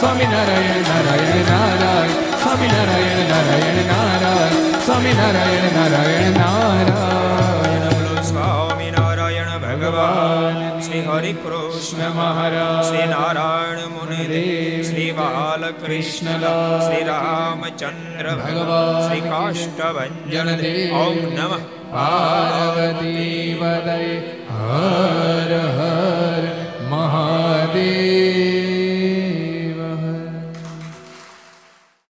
સ્વામી નારાયણ નારાયણ નારાયણ. સ્વામી નારાયણ નારાયણ નારાયણ. સ્વામી નારાયણ નારાયણ નારાયણ. બોલો સ્વામિનારાયણ ભગવાન શ્રી હરિ કૃષ્ણ મહારાજ. શ્રી નારાયણ મુનિ શ્રી બાલકૃષ્ણ શ્રી રામચંદ્ર ભગવાન શ્રી કાષ્ટભન ઓમ નમઃ. પાર્વતી વદય હર હર મહાદેવ.